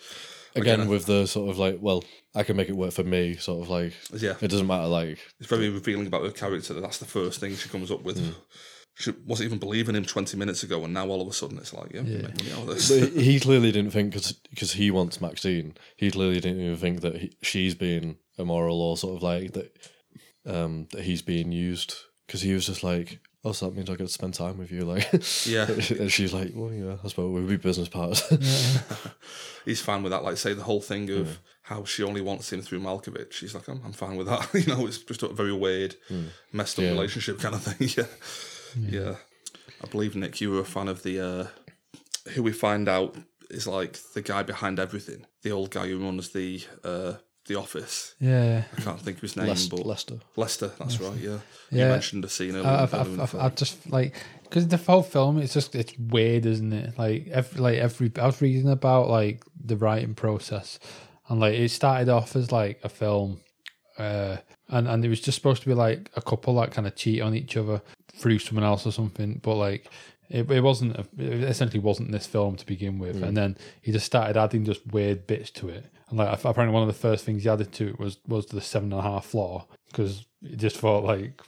Again, with the sort of like, well, I can make it work for me, sort of like, Yeah. it doesn't matter. Like, It's very revealing about her character. That that's the first thing she comes up with. She wasn't even believing him twenty minutes ago, and now all of a sudden it's like, yeah, can make money out of this. But he clearly didn't think because he wants Maxine. He clearly didn't even think that he, she's being immoral or sort of like that. Um, that he's being used because he was just like, oh, so that means I get to spend time with you, like. Yeah. and she's like, well, yeah, I suppose we'll be business partners. He's fine with that. Like say the whole thing of how she only wants him through Malkovich. She's like, I'm, I'm fine with that. you know, it's just a very weird, messed up Yeah. relationship kind of thing. yeah. yeah, I believe Nick, you were a fan of the uh, who we find out is like the guy behind everything. The old guy who runs the uh, The Office. Yeah. I can't think of his name, Lester, but Lester. Lester. That's right. Yeah. You mentioned a scene earlier. I've, I've, I've. I've just like because the whole film it's just it's weird isn't it like every like every I was reading about like the writing process and like it started off as like a film uh and and it was just supposed to be like a couple that kind of cheat on each other through someone else or something but like it, it wasn't a, it essentially wasn't this film to begin with and then he just started adding just weird bits to it and like apparently one of the first things he added to it was was the seven and a half floor because he just thought like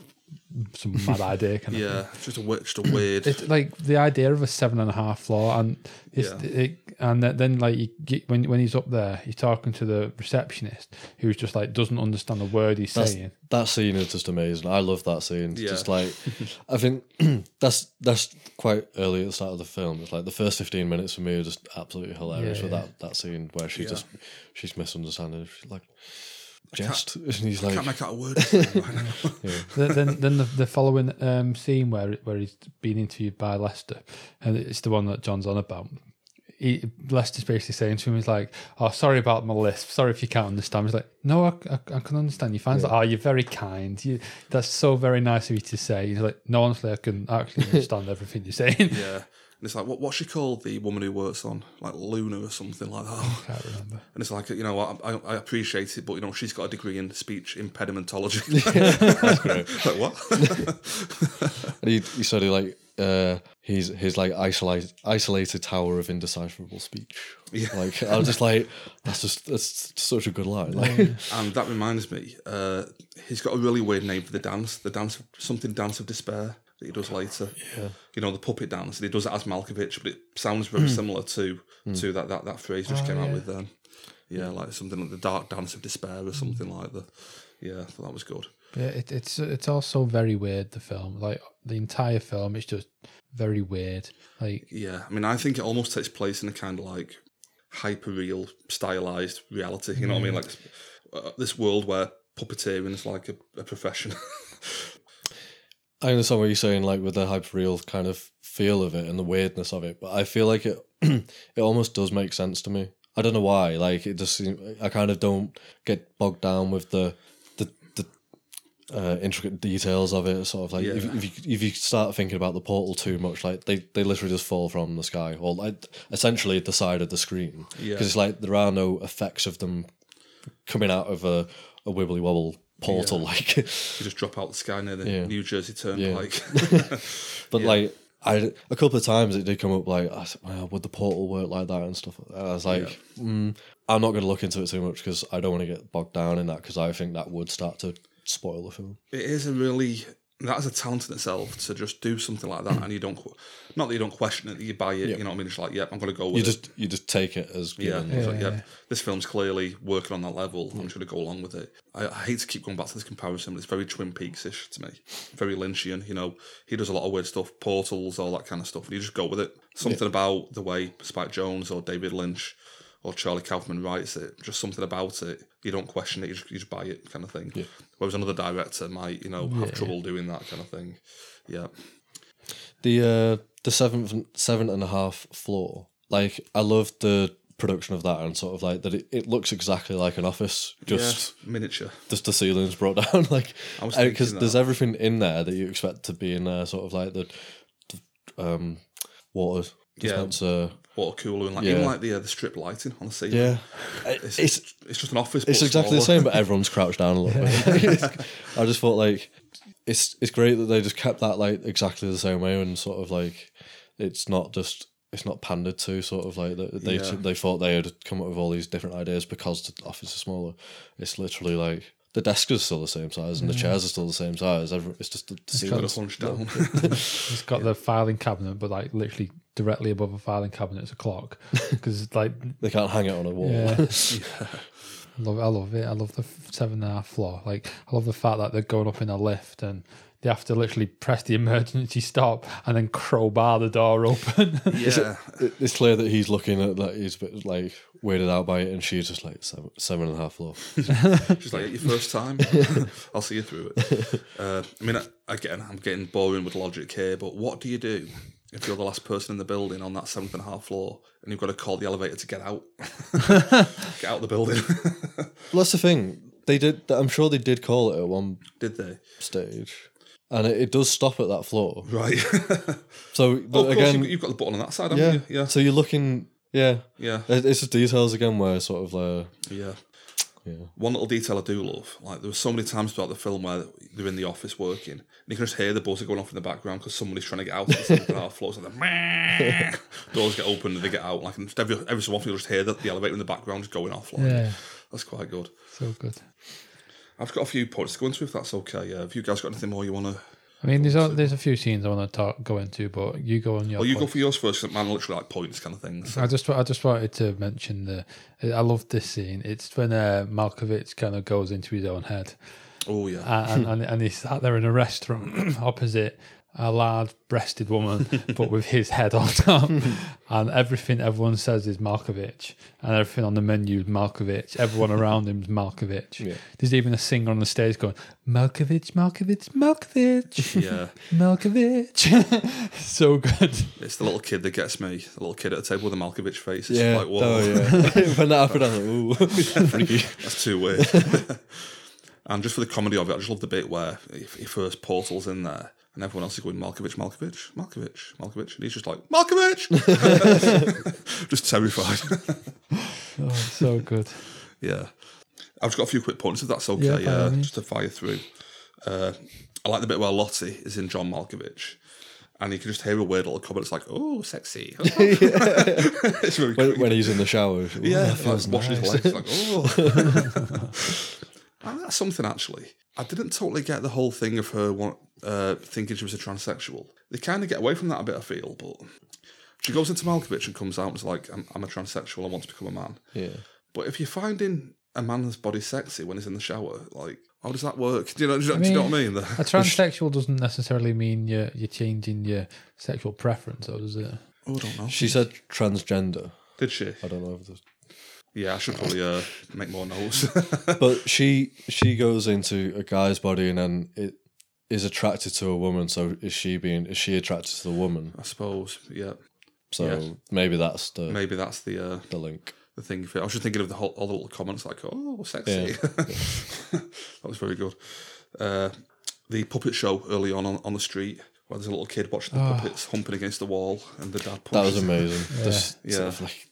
some mad idea kind of yeah, just a just a weird. it's like the idea of a seven and a half floor, and it's Yeah. it, and then- then like you get, when when he's up there, he's talking to the receptionist who's just like doesn't understand a word he's That's, saying. that scene is just amazing. I love that scene. Yeah. Just like I think that's that's quite early at the start of the film. It's like the first fifteen minutes for me are just absolutely hilarious Yeah, with yeah. that that scene where she Yeah. just she's misunderstanding. She's like jest, and he's like, can't make out a word. right now. then then, then the, the following um, scene where where he's being interviewed by Lester, and it's the one that John's on about. He, Lester's basically saying to him, he's like, "Oh, sorry about my lisp. Sorry if you can't understand." He's like, "No, I, I, I can understand you." Fans like, "Oh, you're very kind. You, that's so very nice of you to say." He's like, "No, honestly, I can actually understand everything you're saying." yeah. And it's like, what, what's she called? The woman who works on like Luna or something like that. I can't remember. And it's like, you know, I, I, I appreciate it, but you know, she's got a degree in speech impedimentology. that's great. like what? And he, he said he like uh he's his like isolated isolated tower of indecipherable speech. Yeah. Like I was just like that's just that's such a good line. Like and that reminds me, uh, he's got a really weird name for the dance. The dance, something dance of despair that he does later. Yeah. You know, the puppet dance. And he does it as Malkovich, but it sounds very similar to to that, that that phrase which Oh, came out with then. Yeah, like something like the dark dance of despair or something like that. Yeah, I thought that was good. Yeah, it, it's it's also very weird. The film, like the entire film, is just very weird. Like Yeah, I mean, I think it almost takes place in a kind of like hyper real, stylized reality. You know what I mean? Like uh, this world where puppeteering is like a, a profession. I understand what you're saying, like with the hyperreal kind of feel of it and the weirdness of it, but I feel like it it almost does make sense to me. I don't know why. Like it just seems I kind of don't get bogged down with the the the uh, intricate details of it. Sort of like if, Yeah. if you if you start thinking about the portal too much, like they they literally just fall from the sky, or like essentially the side of the screen. Yeah. Because it's like there are no effects of them coming out of a, a wibbly wobble portal. Like you just drop out the sky near the Yeah. New Jersey Turnpike. But Yeah. like, I a couple of times it did come up like, I said, well, would the portal work like that and stuff? And I was like, mm, I'm not going to look into it too much because I don't want to get bogged down in that because I think that would start to spoil the film. it is a really that is a talent in itself to just do something like that, and you don't not that you don't question it, you buy it. You know what I mean? It's like, yep, I'm going to go with You it. just you just take it as Yeah, given. it's like, Yeah. yeah, this film's clearly working on that level. I'm just going to go along with it. I, I hate to keep going back to this comparison, but it's very Twin Peaks ish to me. Very Lynchian. You know, he does a lot of weird stuff, portals, all that kind of stuff, and you just go with it. Something about the way Spike Jonze or David Lynch or Charlie Kaufman writes it, just something about it. You don't question it, you just, you just buy it, kind of thing. Whereas another director might, you know, have trouble doing that kind of thing. Yeah. The uh, the seventh seven and a half floor. Like I love the production of that and sort of like that it, it looks exactly like an office. Just yeah, miniature. just the ceilings brought down like because there's everything in there that you expect to be in there sort of like the, the um water Yeah. dispenser Water cooler and like Yeah. even like the uh, the strip lighting on the ceiling. yeah It's, it's it's just an office. it's but exactly the smaller. same but everyone's crouched down a little bit I just thought like it's it's great that they just kept that like exactly the same way and sort of like it's not just it's not pandered to sort of like that they Yeah. they thought they had come up with all these different ideas because the office is smaller it's literally like the desk is still the same size and the chairs are still the same size. Every, it's just the, the Got ceilings. to hunch down. it's got the filing cabinet, but like literally directly above a filing cabinet is a clock because it's like They can't hang it on a wall. Yeah. I love, I love it. I love the seven and a half floor. Like, I love the fact that they're going up in a lift and they have to literally press the emergency stop and then crowbar the door open. yeah, It- it's clear that he's looking at that he's a bit like weirded out by it, and she's just like seven, seven and a half floor. She's like, your first time? I'll see you through it. Uh, I mean, again, I'm getting boring with logic here, but what do you do if you're the last person in the building on that seventh and a half floor, and you've got to call the elevator to get out, get out of the building. Well, that's the thing. They did. I'm sure they did call it at one Did they? stage, and it, it does stop at that floor. Right. So oh, again, you've, got the button on that side, haven't yeah, you? Yeah. So you're looking, yeah, Yeah. It's just details again where sort of uh, Yeah. yeah, One little detail I do love, like there were so many times throughout the film where they're in the office working, you can just hear the buzzer going off in the background because somebody's trying to get out of the half floor. So the doors get open and they get out. Like and just every, every so often, you'll just hear the, the elevator in the background just going off. Like, Yeah. that's quite good. So good. I've got a few points to go into if that's okay. Yeah, have you guys got anything more you want to? I mean, there's a, there's a few scenes I want to talk go into, but you go on your. Well, you go for yours first. are literally like points kind of things. I just I just wanted to mention the I love this scene. It's when uh, Malkovich kind of goes into his own head, Oh yeah, and and, and he's sat there in a restaurant opposite a large-breasted woman, but with his head on top, and everything everyone says is Malkovich, and everything on the menu is Malkovich. Everyone around him is Malkovich. Yeah. There's even a singer on the stage going Malkovich, Malkovich, Malkovich, yeah. Malkovich. so good. It's the little kid that gets me. The little kid at the table with a Malkovich face. It's yeah. like, whoa. Oh yeah. when that happened, I was like, ooh. That's too weird. And just for the comedy of it, I just love the bit where he, he first portals in there and everyone else is going Malkovich, Malkovich, Malkovich, Malkovich, and he's just like Malkovich, just terrified. Oh, so good. yeah, I've just got a few quick points if that's okay. Yeah, Yeah, by all means. just to fire through. Uh, I like the bit where Lotte is in John Malkovich. And you can just hear a weird little comment. It's like, "Oh, sexy." it's very When, when he's in the shower. Ooh, Yeah, that like feels washing nice. his legs. Like, oh. And that's something actually. I didn't totally get the whole thing of her want, uh, thinking she was a transsexual. They kind of get away from that a bit, I feel. But she goes into Malkovich and comes out and is like, I'm, I'm a transsexual. I want to become a man. Yeah. But if you're finding a man's body sexy when he's in the shower, like, how does that work? Do you know, do you, know- do you know what I mean? The- A transsexual doesn't necessarily mean you're you're changing your sexual preference, or does it? oh, I don't know. She said transgender. Did she? I don't know if the Yeah, I should probably uh, make more notes. but she she goes into a guy's body and then it is attracted to a woman. So is she being is she attracted to the woman? I suppose. Yeah. So Yeah. maybe that's the Maybe that's the uh, the link. the thing. For, I was just thinking of the whole, all the little comments like, "Oh, sexy." that was very good. Uh, the puppet show early on, on on the street where there's a little kid watching the puppets humping against the wall, and the dad. Ah. That was punches- amazing. Just Yeah. sort of like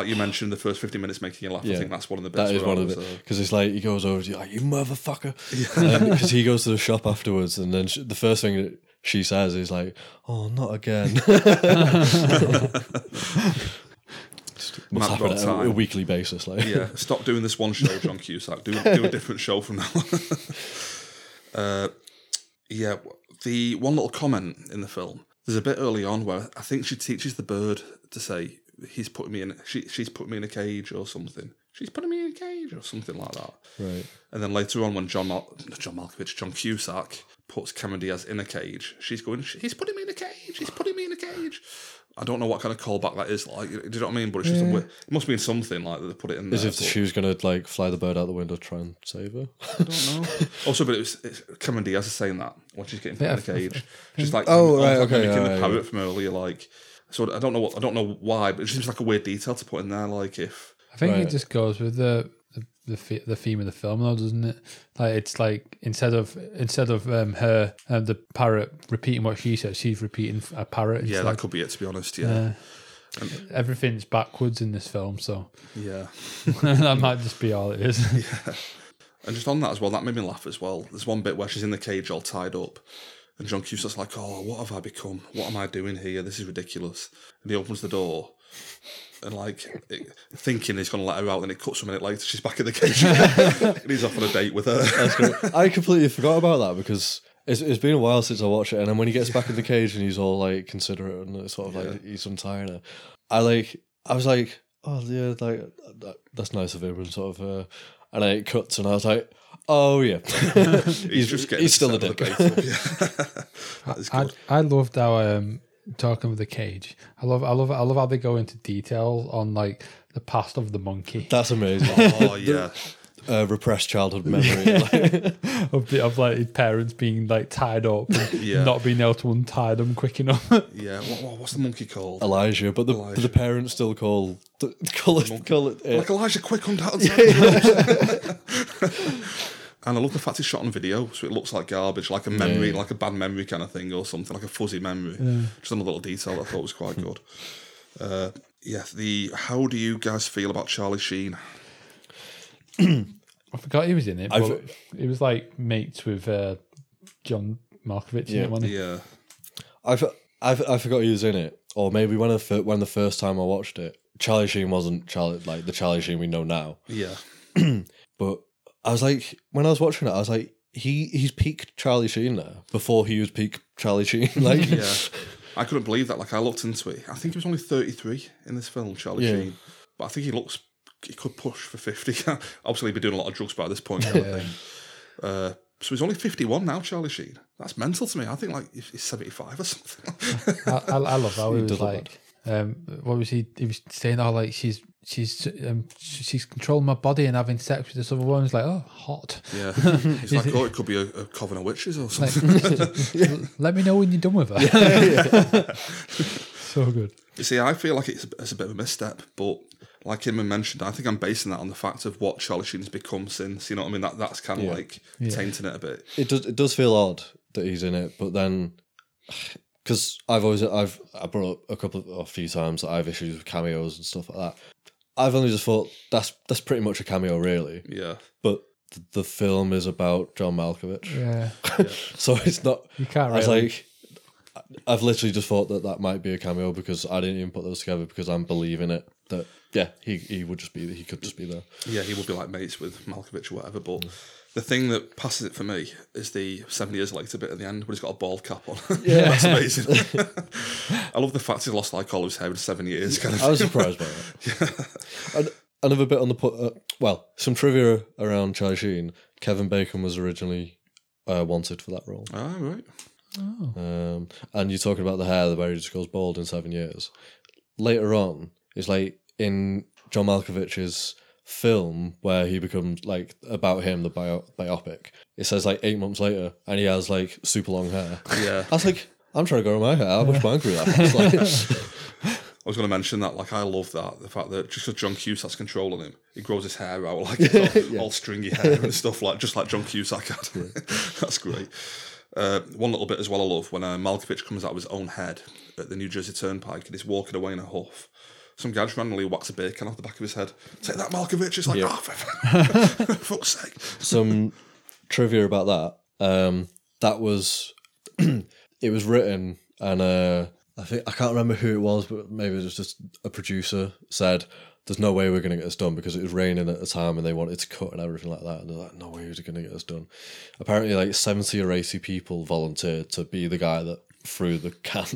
Like you mentioned, the first fifty minutes making you laugh. I think that's one of the bits. that is one of the because it's like he goes over to you like you motherfucker because he goes to the shop afterwards and then sh the first thing that she says is like oh not again. Must happen at a, a weekly basis like yeah, stop doing this one show, John Cusack. Do do a different show from now on. uh, yeah, the one little comment in the film. There's a bit early on where I think she teaches the bird to say he's putting me in. She she's put me in a cage or something. She's putting me in a cage or something like that. right And then later on, when John Mal- John Malkovich, John Cusack puts Cameron Diaz in a cage, she's going, "He's putting me in a cage. He's putting me in a cage." I don't know what kind of callback that is like. Do you know what I mean? But it's just a, wi- it must mean something like that they put it in there. as if but- she was gonna like fly the bird out the window try and save her. I don't know. also, but it was it's, Cameron Diaz is saying that when she's getting put in a cage. She's like, Oh, almost right, okay, mimicking yeah, the yeah, parrot from earlier. Like, so I don't know what I don't know why, but it just seems like a weird detail to put in there. Like, if I think Right. it just goes with the the the, the, the theme of the film, though, doesn't it? Like it's like instead of instead of um, her um, the parrot repeating what she says, she's repeating a parrot. It's yeah, like, that could be it. To be honest, yeah, uh, everything's backwards in this film, so yeah. that might just be all it is. And just on that as well, that made me laugh as well. There's one bit where she's in the cage all tied up, and John Cusack's like, "Oh, what have I become? What am I doing here? This is ridiculous." And he opens the door, and like it- thinking he's going to let her out, and it cuts a minute later, she's back in the cage, and he's off on a date with her. I completely forgot about that because it's, it's been a while since I watched it, and then when he gets back in the cage and he's all like considerate and it's sort of like he's untying her, I like I was like, oh yeah, like that, that's nice of him and sort of, uh, and then it cuts and I was like, oh yeah, he's, just getting he's still a set dick. the yeah. that is I. I loved how um talking with the cage. I love I love I love how they go into detail on like the past of the monkey. That's amazing. oh yeah, uh, repressed childhood memory. like- of, the, of like his parents being like tied up and Yeah. not being able to untie them quick enough. Yeah, what, what, what's the monkey called? Elijah, but the but Elijah. the parents still call call it call it. uh, Like Elijah Quick on down. And I love the fact it's shot on video, so it looks like garbage, like a memory, Yeah. like a bad memory kind of thing, or something like a fuzzy memory. Just another little detail that I thought was quite good. Uh, yeah, the how do you guys feel about Charlie Sheen? I forgot he was in it. I've- But he was like mates with uh, John Malkovich. Yeah. Yeah, wasn't he? Yeah, I, f- I, f- I forgot he was in it, or maybe when I fir- when the first time I watched it, Charlie Sheen wasn't Charlie like the Charlie Sheen we know now. yeah, But I was like, when I was watching it, I was like, he he's peak Charlie Sheen there before he was peak Charlie Sheen. Like, yeah. I couldn't believe that. Like I looked into it. I think he was only thirty three in this film, Charlie Yeah. Sheen. But I think he looks he could push for fifty. Obviously, he'd be doing a lot of drugs by this point. Yeah. Uh, so he's only fifty one now, Charlie Sheen. That's mental to me. I think like he's seventy five or something. I, I, I love how he was like, um, what was he? He was saying, "Oh, like she's she's um, she's controlling my body and having sex with this other woman." It's like, "Oh, hot." Yeah, he's like, oh, it could be a, a coven of witches or something. Like, let me know when you're done with her. so good. You see, I feel like it's, it's a bit of a misstep, but like Inman mentioned, I think I'm basing that on the fact of what Charlie Sheen's become since. You know what I mean? That that's kind of Yeah. like tainting it a bit. it does it does feel odd that he's in it, but then because I've always I've I brought up a couple of a few times that I have issues with cameos and stuff like that. I've only just thought that's that's pretty much a cameo, really. Yeah, But th- the film is about John Malkovich, Yeah, so it's not. you can't I was like, I've literally just thought that that might be a cameo because I didn't even put those together because I'm believing it that yeah he he would just be there he could just be there. yeah, he would be like mates with Malkovich or whatever. But the thing that passes it for me is the seven years later bit at the end where he's got a bald cap on. Yeah, that's amazing. I love the fact he's lost like all his hair in seven years. Kind of I was surprised by that. And another bit on the put. Uh, well, some trivia around Charlie Sheen. Kevin Bacon was originally uh, wanted for that role. Ah, right. Um, and you're talking about the hair the where he just goes bald in seven years. Later on, it's like in John Malkovich's film where he becomes like about him, the bio- biopic. It says like eight months later, and he has like super long hair. Yeah. I was like, I'm trying to grow my hair. How much mine grew that? It's like, I was going to mention that. Like, I love that the fact that just because John Cusack's controlling him, he grows his hair out like it's all, all stringy hair and stuff like just like John Cusack had. That's great. Uh, one little bit as well I love when uh, Malkovich comes out of his own head at the New Jersey Turnpike and he's walking away in a huff. Some guy just randomly whacks a beer can off the back of his head. Take that, Malkovich. It's like, Yeah. oh, for, for fuck's sake. some trivia about that. Um, that was it was written, and uh, I think I can't remember who it was, but maybe it was just a producer said, "There's no way we're going to get this done because it was raining at the time, and they wanted to cut and everything like that." And they're like, "No way, we're going to get this done." Apparently, like seventy or eighty people volunteered to be the guy that threw the can.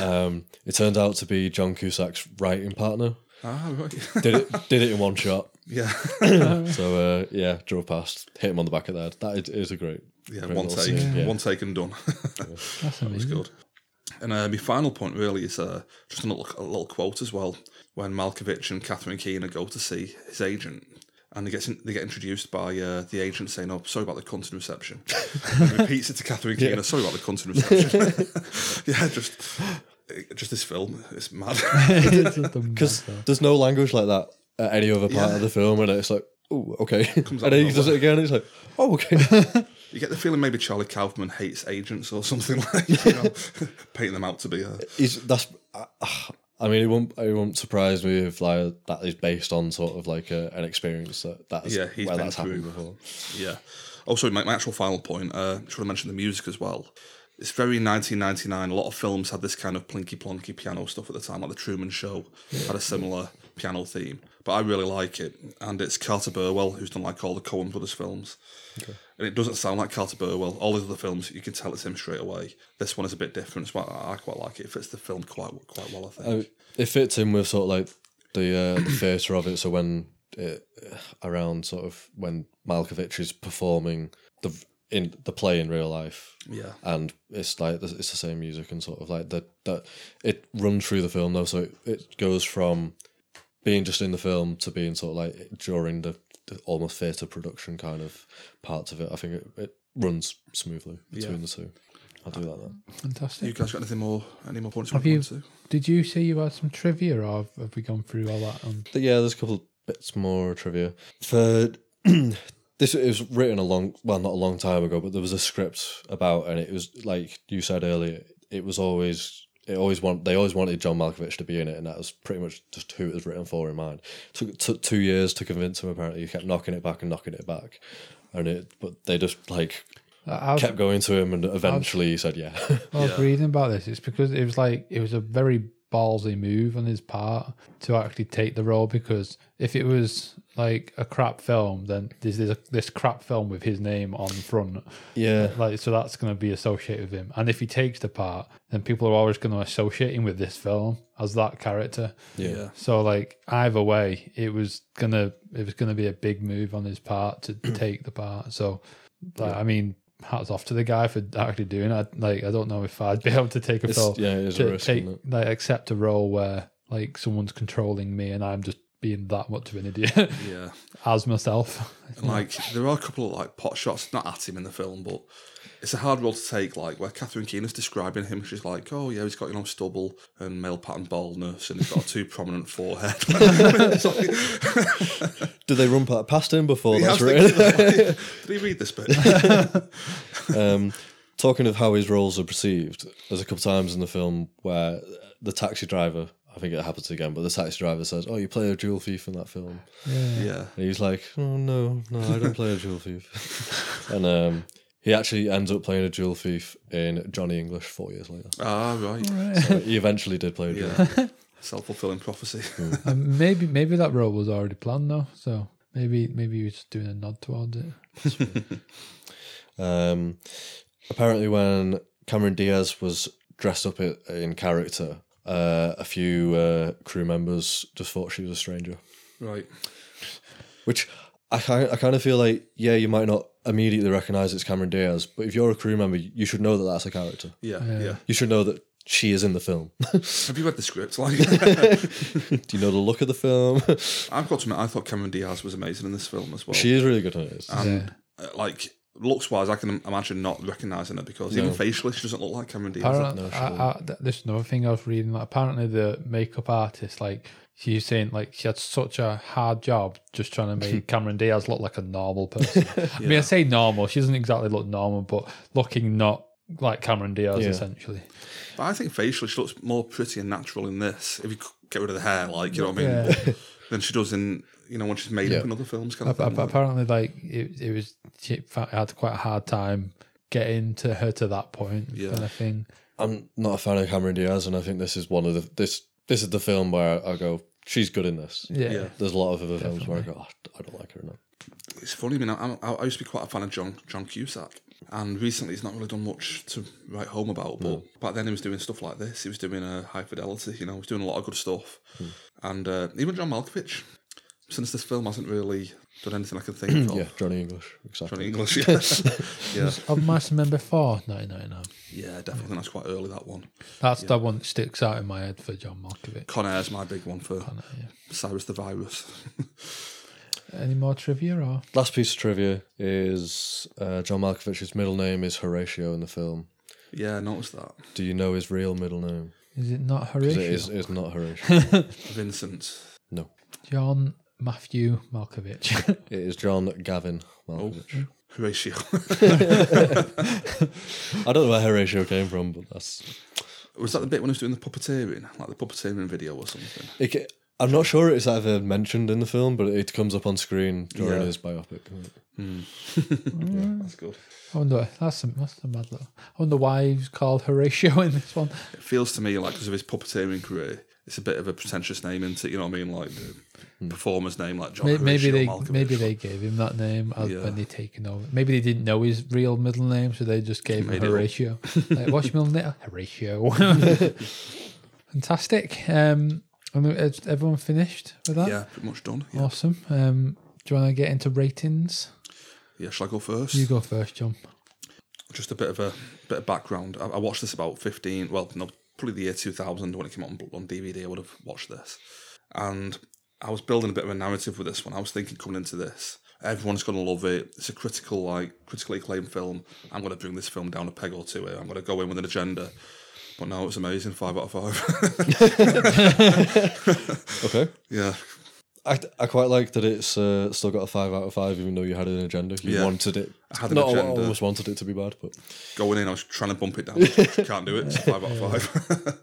um, it turned out to be John Cusack's writing partner. Ah, right. Did it did it in one shot. yeah. So uh, yeah, drove past, hit him on the back of the head. That is, is a great, Yeah, great one take. scene, yeah. One take and done. That's That was good. And uh, my final point really is uh, just a little, a little quote as well. When Malkovich and Catherine Keener go to see his agent, and they get in, they get introduced by uh, the agent saying, "Oh, sorry about the cunt in reception." and he repeats it to Catherine Keener, "Sorry about the cunt in reception." yeah, just just this film, it's mad. It's just a Because there's no language like that at any other part Yeah. of the film, and it's like, oh, okay. out and then he of does it again, and it's like, oh, okay. you get the feeling maybe Charlie Kaufman hates agents or something like, you know, painting them out to be a. He's that's. Uh, I mean, it won't. It won't surprise me if like that is based on sort of like a, an experience that that's Yeah, he's where been that's happened before. Yeah. Also, my, my actual final point, uh, just want to mention the music as well. It's very 1999. A lot of films had this kind of plinky plonky piano stuff at the time, like The Truman Show had a similar piano theme. But I really like it. And it's Carter Burwell, who's done like all the Coen Brothers films. And it doesn't sound like Carter Burwell. All these other films, you can tell it's him straight away. This one is a bit different. It's what I quite like it. It fits the film quite quite well, I think. Uh, it fits in with sort of like the uh, the theatre of it. So when it, around sort of when Malkovich is performing the in the play in real life, yeah. and it's like it's the same music and sort of like that that it runs through the film though. So it, it goes from being just in the film to being sort of like during the the almost theatre production kind of parts of it. I think it, it runs smoothly between Yeah. the two. I'll do that then. Fantastic. You guys got anything more? Any more points? Have you you- want to? Did you say you had some trivia, or have, have we gone through all that? But yeah, there's a couple bits more trivia. For this, it was written a long, well, not a long time ago, but there was a script about, and it was like you said earlier, it was always, it always want, they always wanted John Malkovich to be in it, and that was pretty much just who it was written for in mind. Took took two years to convince him. Apparently, he kept knocking it back and knocking it back, and it, but they just like uh, I was, kept going to him, and eventually he said, "Yeah." I was Yeah. reading about this. It's because it was like it was a very ballsy move on his part to actually take the role. Because if it was like a crap film, then there's this, this crap film with his name on the front. yeah, Like so, that's going to be associated with him. And if he takes the part, then people are always going to associate him with this film as that character. yeah, So like either way, it was gonna it was gonna be a big move on his part to take the part. So like, I mean, hats off to the guy for actually doing it. Like I don't know if I'd be able to take a It's, film yeah, it is a risk. take isn't it? like accept a role where like someone's controlling me and I'm just being that much of an idiot Yeah. as myself. And like there are a couple of like pot shots, not at him in the film, but it's a hard role to take. Like where Catherine Keener's describing him, she's like, "Oh yeah, he's got you know stubble and male pattern baldness, and he's got a too prominent forehead." Did they run past him before Yeah, that's was written? like, Did he read this bit? um, talking of how his roles are perceived, there's a couple times in the film where the taxi driver, I think it happens again, but the taxi driver says, "Oh, you play a jewel thief in that film," Yeah. yeah. and he's like, "Oh no, no, I don't play a jewel thief," and um, he actually ends up playing a jewel thief in Johnny English four years later. Ah, right. So he eventually did play a jewel. Yeah. Self fulfilling prophecy. Um, maybe maybe that role was already planned though. So maybe maybe he was just doing a nod towards it. Um, apparently, when Cameron Diaz was dressed up in character, uh, a few uh, crew members just thought she was a stranger. right. Which I kind I kind of feel like, yeah, you might not immediately recognize it's Cameron Diaz, but if you're a crew member, you should know that that's a character. Yeah, Yeah. yeah. You should know that she is in the film. Have you read the script? Like, Do you know the look of the film? I've got to admit, I thought Cameron Diaz was amazing in this film as well. she is really good at it. and uh, like looks wise, I can imagine not recognizing her because even facially, she doesn't look like Cameron Diaz. Apparently, No, she I, I, th- there's another thing I was reading. Like, apparently, the makeup artist, like, she's saying, like, she had such a hard job just trying to make Cameron Diaz look like a normal person. I mean, I say normal. She doesn't exactly look normal, but looking not like Cameron Diaz, Yeah. essentially. But I think facially, she looks more pretty and natural in this. If you get rid of the hair, like you know what I mean, Yeah. than she does in you know when she's made Yeah. up in other films. Kind of Ap- thing. apparently, like, it, it was, she had quite a hard time getting to her to that point, Yeah. kind of thing. I'm not a fan of Cameron Diaz, and I think this is one of the this this is the film where I go, she's good in this. Yeah. Yeah. There's a lot of other films where I go, oh, I don't like her enough. It's funny. I mean, I, I, I used to be quite a fan of John John Cusack, and recently he's not really done much to write home about. But back then he was doing stuff like this. He was doing a high fidelity. You know, he was doing a lot of good stuff. Hmm. And uh, even John Malkovich, since this film hasn't really done anything I can think of. Yeah, Johnny English, exactly. Johnny English, yeah, yeah, Of Mice and Men before 1999. yeah, definitely. That's quite early. That one. That's the one that sticks out in my head for John Malkovich. Con Air's my big one for yeah. Cyrus the Virus. Any more trivia or? Last piece of trivia is uh, John Malkovich's middle name is Horatio in the film. yeah, I noticed that. Do you know his real middle name? Is it not Horatio? It is, it's not Horatio. Vincent. no, John Matthew Malkovich. it is John Gavin oh, Malkovich. Horatio. I don't know where Horatio came from, but that's. was that the bit when he was doing the puppeteering, like the puppeteering video or something? It, ca- I'm not sure it's ever mentioned in the film, but it comes up on screen during Yeah. his biopic. Hmm. Mm. That's good. I wonder. That's a, that's a mad little. I wonder why he's called Horatio in this one. It feels to me like because of his puppeteering career, it's a bit of a pretentious name, isn't it? You know what I mean? Like the hmm. performer's name, like John Maybe, maybe Horatio they Malkovich. maybe they gave him that name as Yeah. when they taken over. Maybe they didn't know his real middle name, so they just gave Made him it up. Horatio. like, what's your middle name? Horatio. Fantastic. Um, and is everyone finished with that? Yeah, pretty much done. Yeah. Awesome. Um, do you want to get into ratings? yeah, shall I go first? You go first, John. Just a bit of a bit of background. I, I watched this about fifteen. Well, no, probably the year two thousand when it came out on, on DVD. I would have watched this, and I was building a bit of a narrative with this one. I was thinking coming into this, everyone's going to love it. It's a critical, like critically acclaimed film. I'm going to bring this film down a peg or two. Here. I'm going to go in with an agenda. But no, it was amazing. Five out of five. Okay. yeah, I, I quite like that it's uh, still got a five out of five, even though you had an agenda. You Yeah. wanted it. I had an not agenda. almost wanted it to be bad, but going in, I was trying to bump it down. Can't do it. It's five out of five.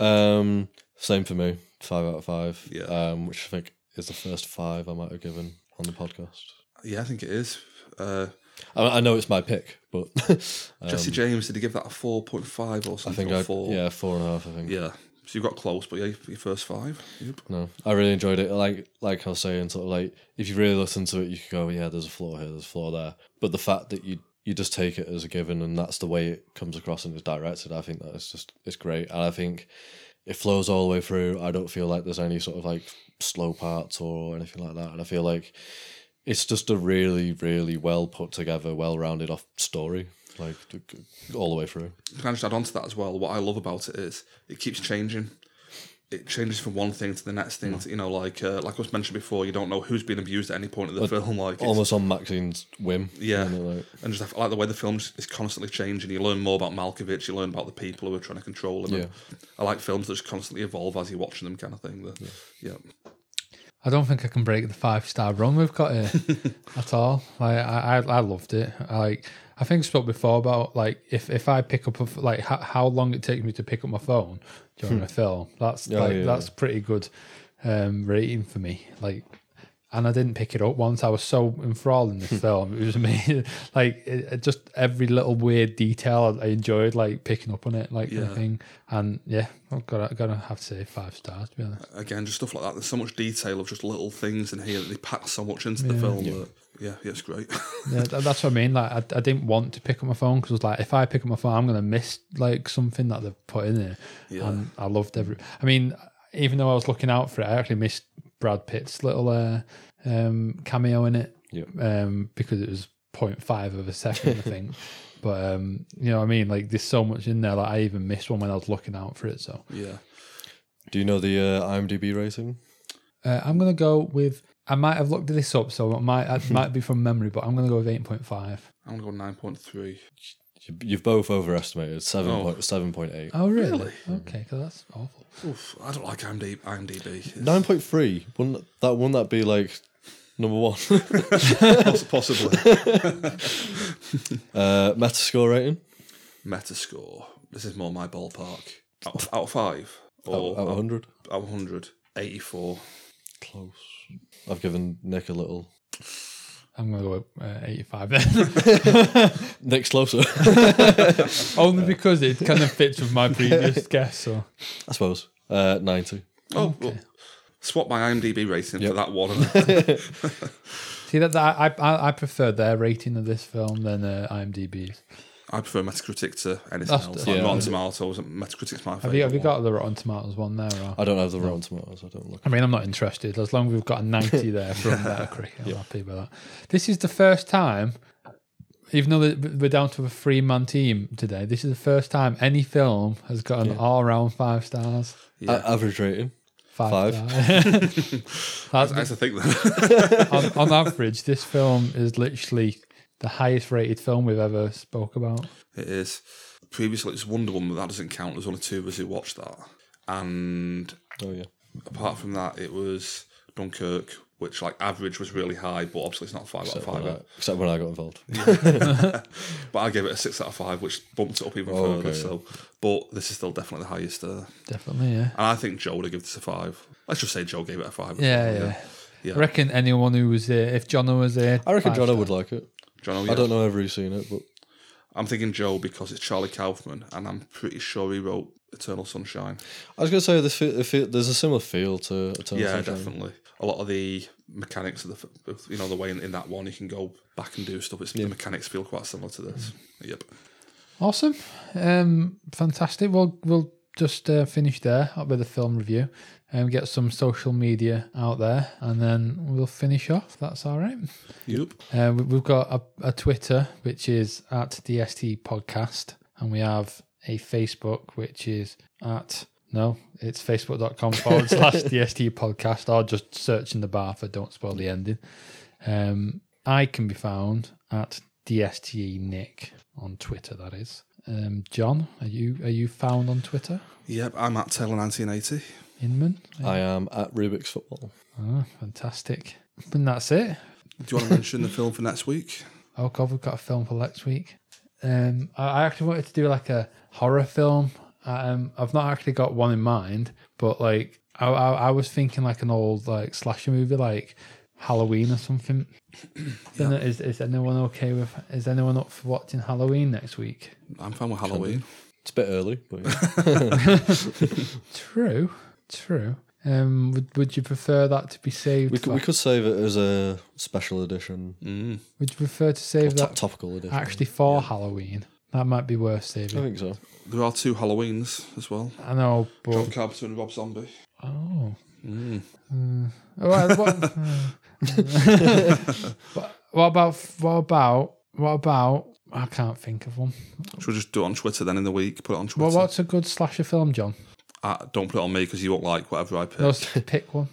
um, same for me. Five out of five. Yeah. Um, which I think is the first five I might have given on the podcast. yeah, I think it is. Uh, I, I know it's my pick, but um, Jesse James, did he give that a 4.5 or something? I think or I four? yeah four and a half. I think. Yeah. So you got close, but yeah, your first five. Yep. No, I really enjoyed it. Like like I was saying, sort of like if you really listen to it, you could go, yeah, there's a flaw here, there's a flaw there. But the fact that you you just take it as a given, and that's the way it comes across and is directed, I think that is just it's great. And I think it flows all the way through. I don't feel like there's any sort of like slow parts or anything like that. And I feel like it's just a really really well put together, well rounded off story, like all the way through. Can I just add on to that as well? What I love about it is it keeps changing. It changes from one thing to the next thing. To, you know, like uh, like I was mentioned before, you don't know who's been abused at any point of the film. Like, Almost on Maxine's whim. Yeah. you know, like- and just I like the way the film is constantly changing. You learn more about Malkovich. You learn about the people who are trying to control him. and I like films that just constantly evolve as you're watching them, kind of thing. The, yeah. I don't think I can break the five star run we've got here at all. Like I, I, I loved it. I, like I think I spoke before about like if, if I pick up a like how, how long it takes me to pick up my phone during a film. That's Oh, like yeah. that's pretty good um, rating for me. Like, and I didn't pick it up once. I was so enthralled in this hmm. film. It was amazing. Like it, it just every little weird detail I enjoyed. Like picking up on it, like kind of Yeah. thing. And yeah, I've got to, got to have to say five stars to be honest. Again, just stuff like that. There's so much detail of just little things in here that they pack so much into the film. That, yeah, yeah, it's great. Yeah, that's what I mean. Like, I, I didn't want to pick up my phone because, I was like, if I pick up my phone, I'm gonna miss like something that they've put in there. Yeah. And I loved every. I mean, even though I was looking out for it, I actually missed Brad Pitt's little uh, um, cameo in it. Yep. Um, because it was 0.5 of a second, I think. But um, you know what I mean? Like, there's so much in there. Like, I even missed one when I was looking out for it. So yeah. Do you know the uh, IMDb rating? uh, I'm gonna go with. I might have looked this up, so it might it might be from memory, but I'm gonna go with 8.5. I'm gonna go nine point three. You- You've both overestimated seven Oh. point seven point eight. Oh, really? Really? Okay, because that's awful. Oof, I don't like IMDb. IMDb. Nine point three. Wouldn't that wouldn't that be like number one? poss- possibly uh, Metascore rating Metascore. This is more my ballpark. Out of, out of five or out of hundred. out of hundred. 84. Close. I've given Nick a little. I'm gonna go uh, 85 then. Next closer, Only because it kind of fits with my previous guess. So I suppose. Uh, Ninety. Oh, well, swap my IMDb rating Yep. for that one. see that, that I, I I prefer their rating of this film than uh, IMDb's. I prefer Metacritic to anything That's else. the- Like Yeah. Rotten Tomatoes, Metacritic's my favourite. Have you have you got the Rotten Tomatoes one there? Or? I don't have the Rotten Tomatoes. I don't look. I mean, I'm not interested. As long as we've got a 90 there from Metacritic, I'm happy with that. This is the first time, even though we're down to a three man team today, this is the first time any film has got an all round five stars. Yeah. A- average rating. Five. Five. stars. I That's, have to think that. on, on average, this film is literally the highest rated film we've ever spoke about. it is. Previously, it's Wonder Woman, but that doesn't count. There's only two of us who watched that. And Oh yeah. apart from that, it was Dunkirk, which like average was really high, but obviously it's not five out of Except five. when, I, except when I got involved. But I gave it a six out of five, which bumped it up even Oh, further. okay, So, but this is still definitely the highest. Uh, Definitely, yeah. and I think Joe would have given this a five. Let's just say Joe gave it a five. as Yeah, well, yeah. Yeah. I reckon anyone who was there, if Jono was there, I reckon five Jono stars. would like it. John, oh, I don't know if he's seen it, but I'm thinking Joe because it's Charlie Kaufman, and I'm pretty sure he wrote Eternal Sunshine. I was gonna say this. Feel, feel, there's a similar feel to Eternal Sunshine. yeah, Sunshine. definitely. A lot of the mechanics of the, you know, the way in, in that one you can go back and do stuff. It's, The mechanics feel quite similar to this. Yep. Awesome, um, fantastic. We'll we'll just uh, finish there with a film review and get some social media out there, and then we'll finish off. That's all right. Yep. Uh, we- we've got a, a Twitter which is at DST Podcast, and we have a Facebook which is at No, it's facebook.com forward slash DST podcast or just search in the bar for Don't Spoil the Ending. Um, I can be found at DSTE Nick on Twitter, that is. Um, John, are you are you found on Twitter? Yep, I'm at Taylor 1980. Inman? I am at Rubik's Football. Oh, fantastic. And that's it. Do you want to mention the film for next week? Oh God, we've got a film for next week. Um, I, I actually wanted to do like a horror film. Um, I've not actually got one in mind, but like I, I, I was thinking like an old like slasher movie, like Halloween or something. Don't know, Is is anyone okay with? Is anyone up for watching Halloween next week? I'm fine with Halloween. It's a bit early, but yeah. True, true. Um, would would you prefer that to be saved? we, could, for, we could save it as a special edition, Mm. would you prefer to save to- that topical edition. actually for Halloween? That might be worth saving. I saving. think so. There are two Halloweens as well. I know, but John Carpenter and Rob Zombie. oh. Mm. Well, what, what, what about what about what about? I can't think of one. Should we just do it on Twitter then in the week? Put it on Twitter. Well, what's a good slasher film, John? Uh, don't put it on me because you won't like whatever I pick. No, pick one.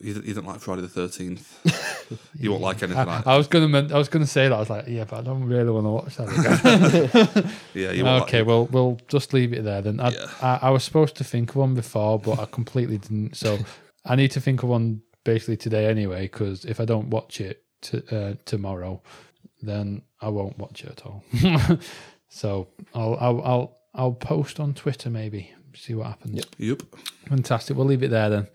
You, you didn't like Friday the 13th. you won't like anything I, like I was gonna I was gonna say that. I was like, yeah, but I don't really want to watch that again. Yeah, you won't okay, like well, we'll just leave it there then. I, Yeah. I, I was supposed to think of one before, but I completely didn't. So I need to think of one basically today anyway. Because if I don't watch it to, uh, tomorrow, then I won't watch it at all. so I'll, I'll I'll I'll post on Twitter maybe see what happens. Yep. Yep. Fantastic. We'll leave it there then.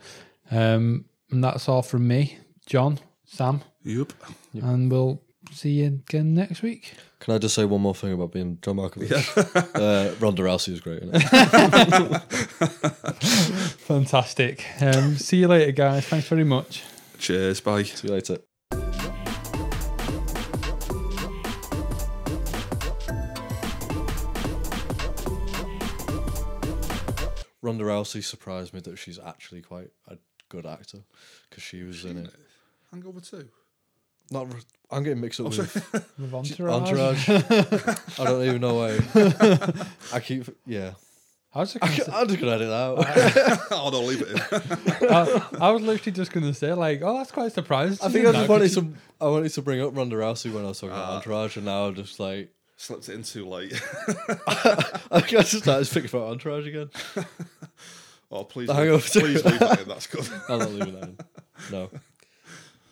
Um, and that's all from me, John, Sam, Yep. and we'll see you again next week. Can I just say one more thing about being John Malkovich? uh, Ronda Rousey was great. In it. Fantastic. Um, see you later, guys. Thanks very much. Cheers. Bye. See you later. Ronda Rousey surprised me that she's actually quite a good actor because she was in it. Hangover 2. Not, r- I'm getting mixed up with With Entourage. Entourage. I don't even know why. I keep, yeah. I was, just I, gonna say, am just gonna edit that out. oh, don't leave it in. I, I was literally just going to say, like, oh, that's quite surprising. I think I just wanted to. I wanted to bring up Ronda Rousey when I was talking about Ah. Entourage, and now I'm just like Slipped it in too late. I just started thinking about Entourage again. oh, please. Leave- Please leave that in. That's good. I'm not leaving that in. No.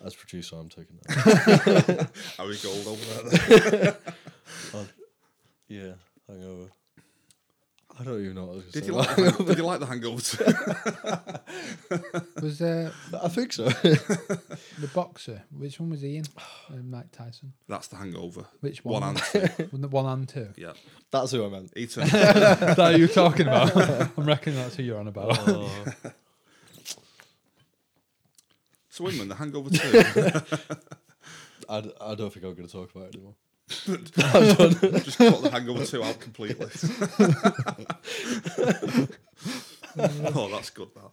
As producer, I'm taking that. Ari Gold over there. Yeah, Hangover. I don't even know what I was Did going you, to like say. the, hang- did you like the Hangover Was there I think so. the boxer? Which one was he in? Uh, Mike Tyson. That's the Hangover. Which one? One and two. Wasn't it one and two? Yeah. That's who I meant. He turned, Is that who you're talking about? I'm reckoning that's who you're on about. So, Inman, the Hangover 2. I, d- I don't think I'm going to talk about it anymore. Just cut the Hangover 2 out completely. oh, that's good, that.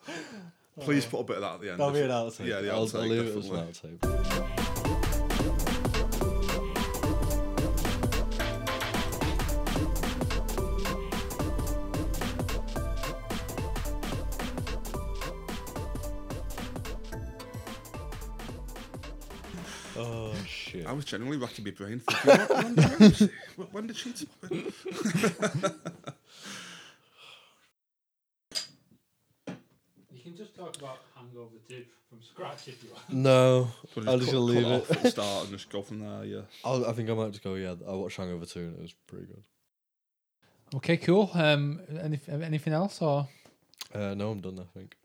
Please put a bit of that at the end. That'll be an outtake. Yeah, the I'll, I'll leave it as an outtake. Shit! I was genuinely racking my brain thinking, what, Ronda Rousey? Wh- when did she top it? You can just talk about Hangover 2 from scratch if you want. No, We'll I'm just just cut- leave cut it. off at the start and just go from there, yeah. I'll, I think I might just go. Yeah, I watched Hangover two and it was pretty good. Okay, cool. Um, any, anything else or? Uh, no, I'm done. I think.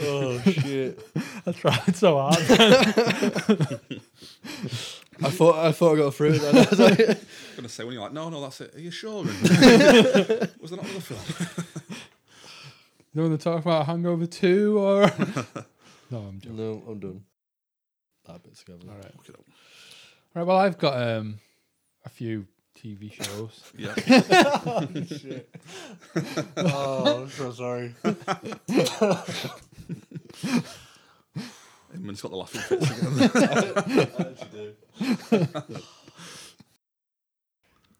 Oh shit! I tried so hard. I thought I thought I got through it. Then. I was like, I was going to say, when you're like, no, no, that's it. Are you sure? was there not another film? you want to talk about Hangover 2 or? no, I'm joking. no, I'm done. That bit's together. All right. Okay, Right, well, I've got um, a few TV shows. yeah. oh, I'm so sorry. Inman's got the laughing fits again.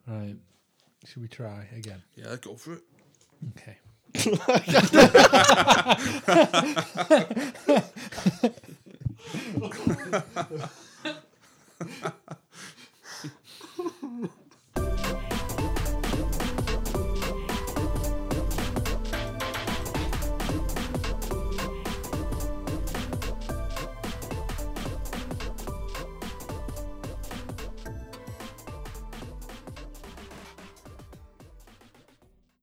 Right. Should we try again? Yeah, go for it. Okay.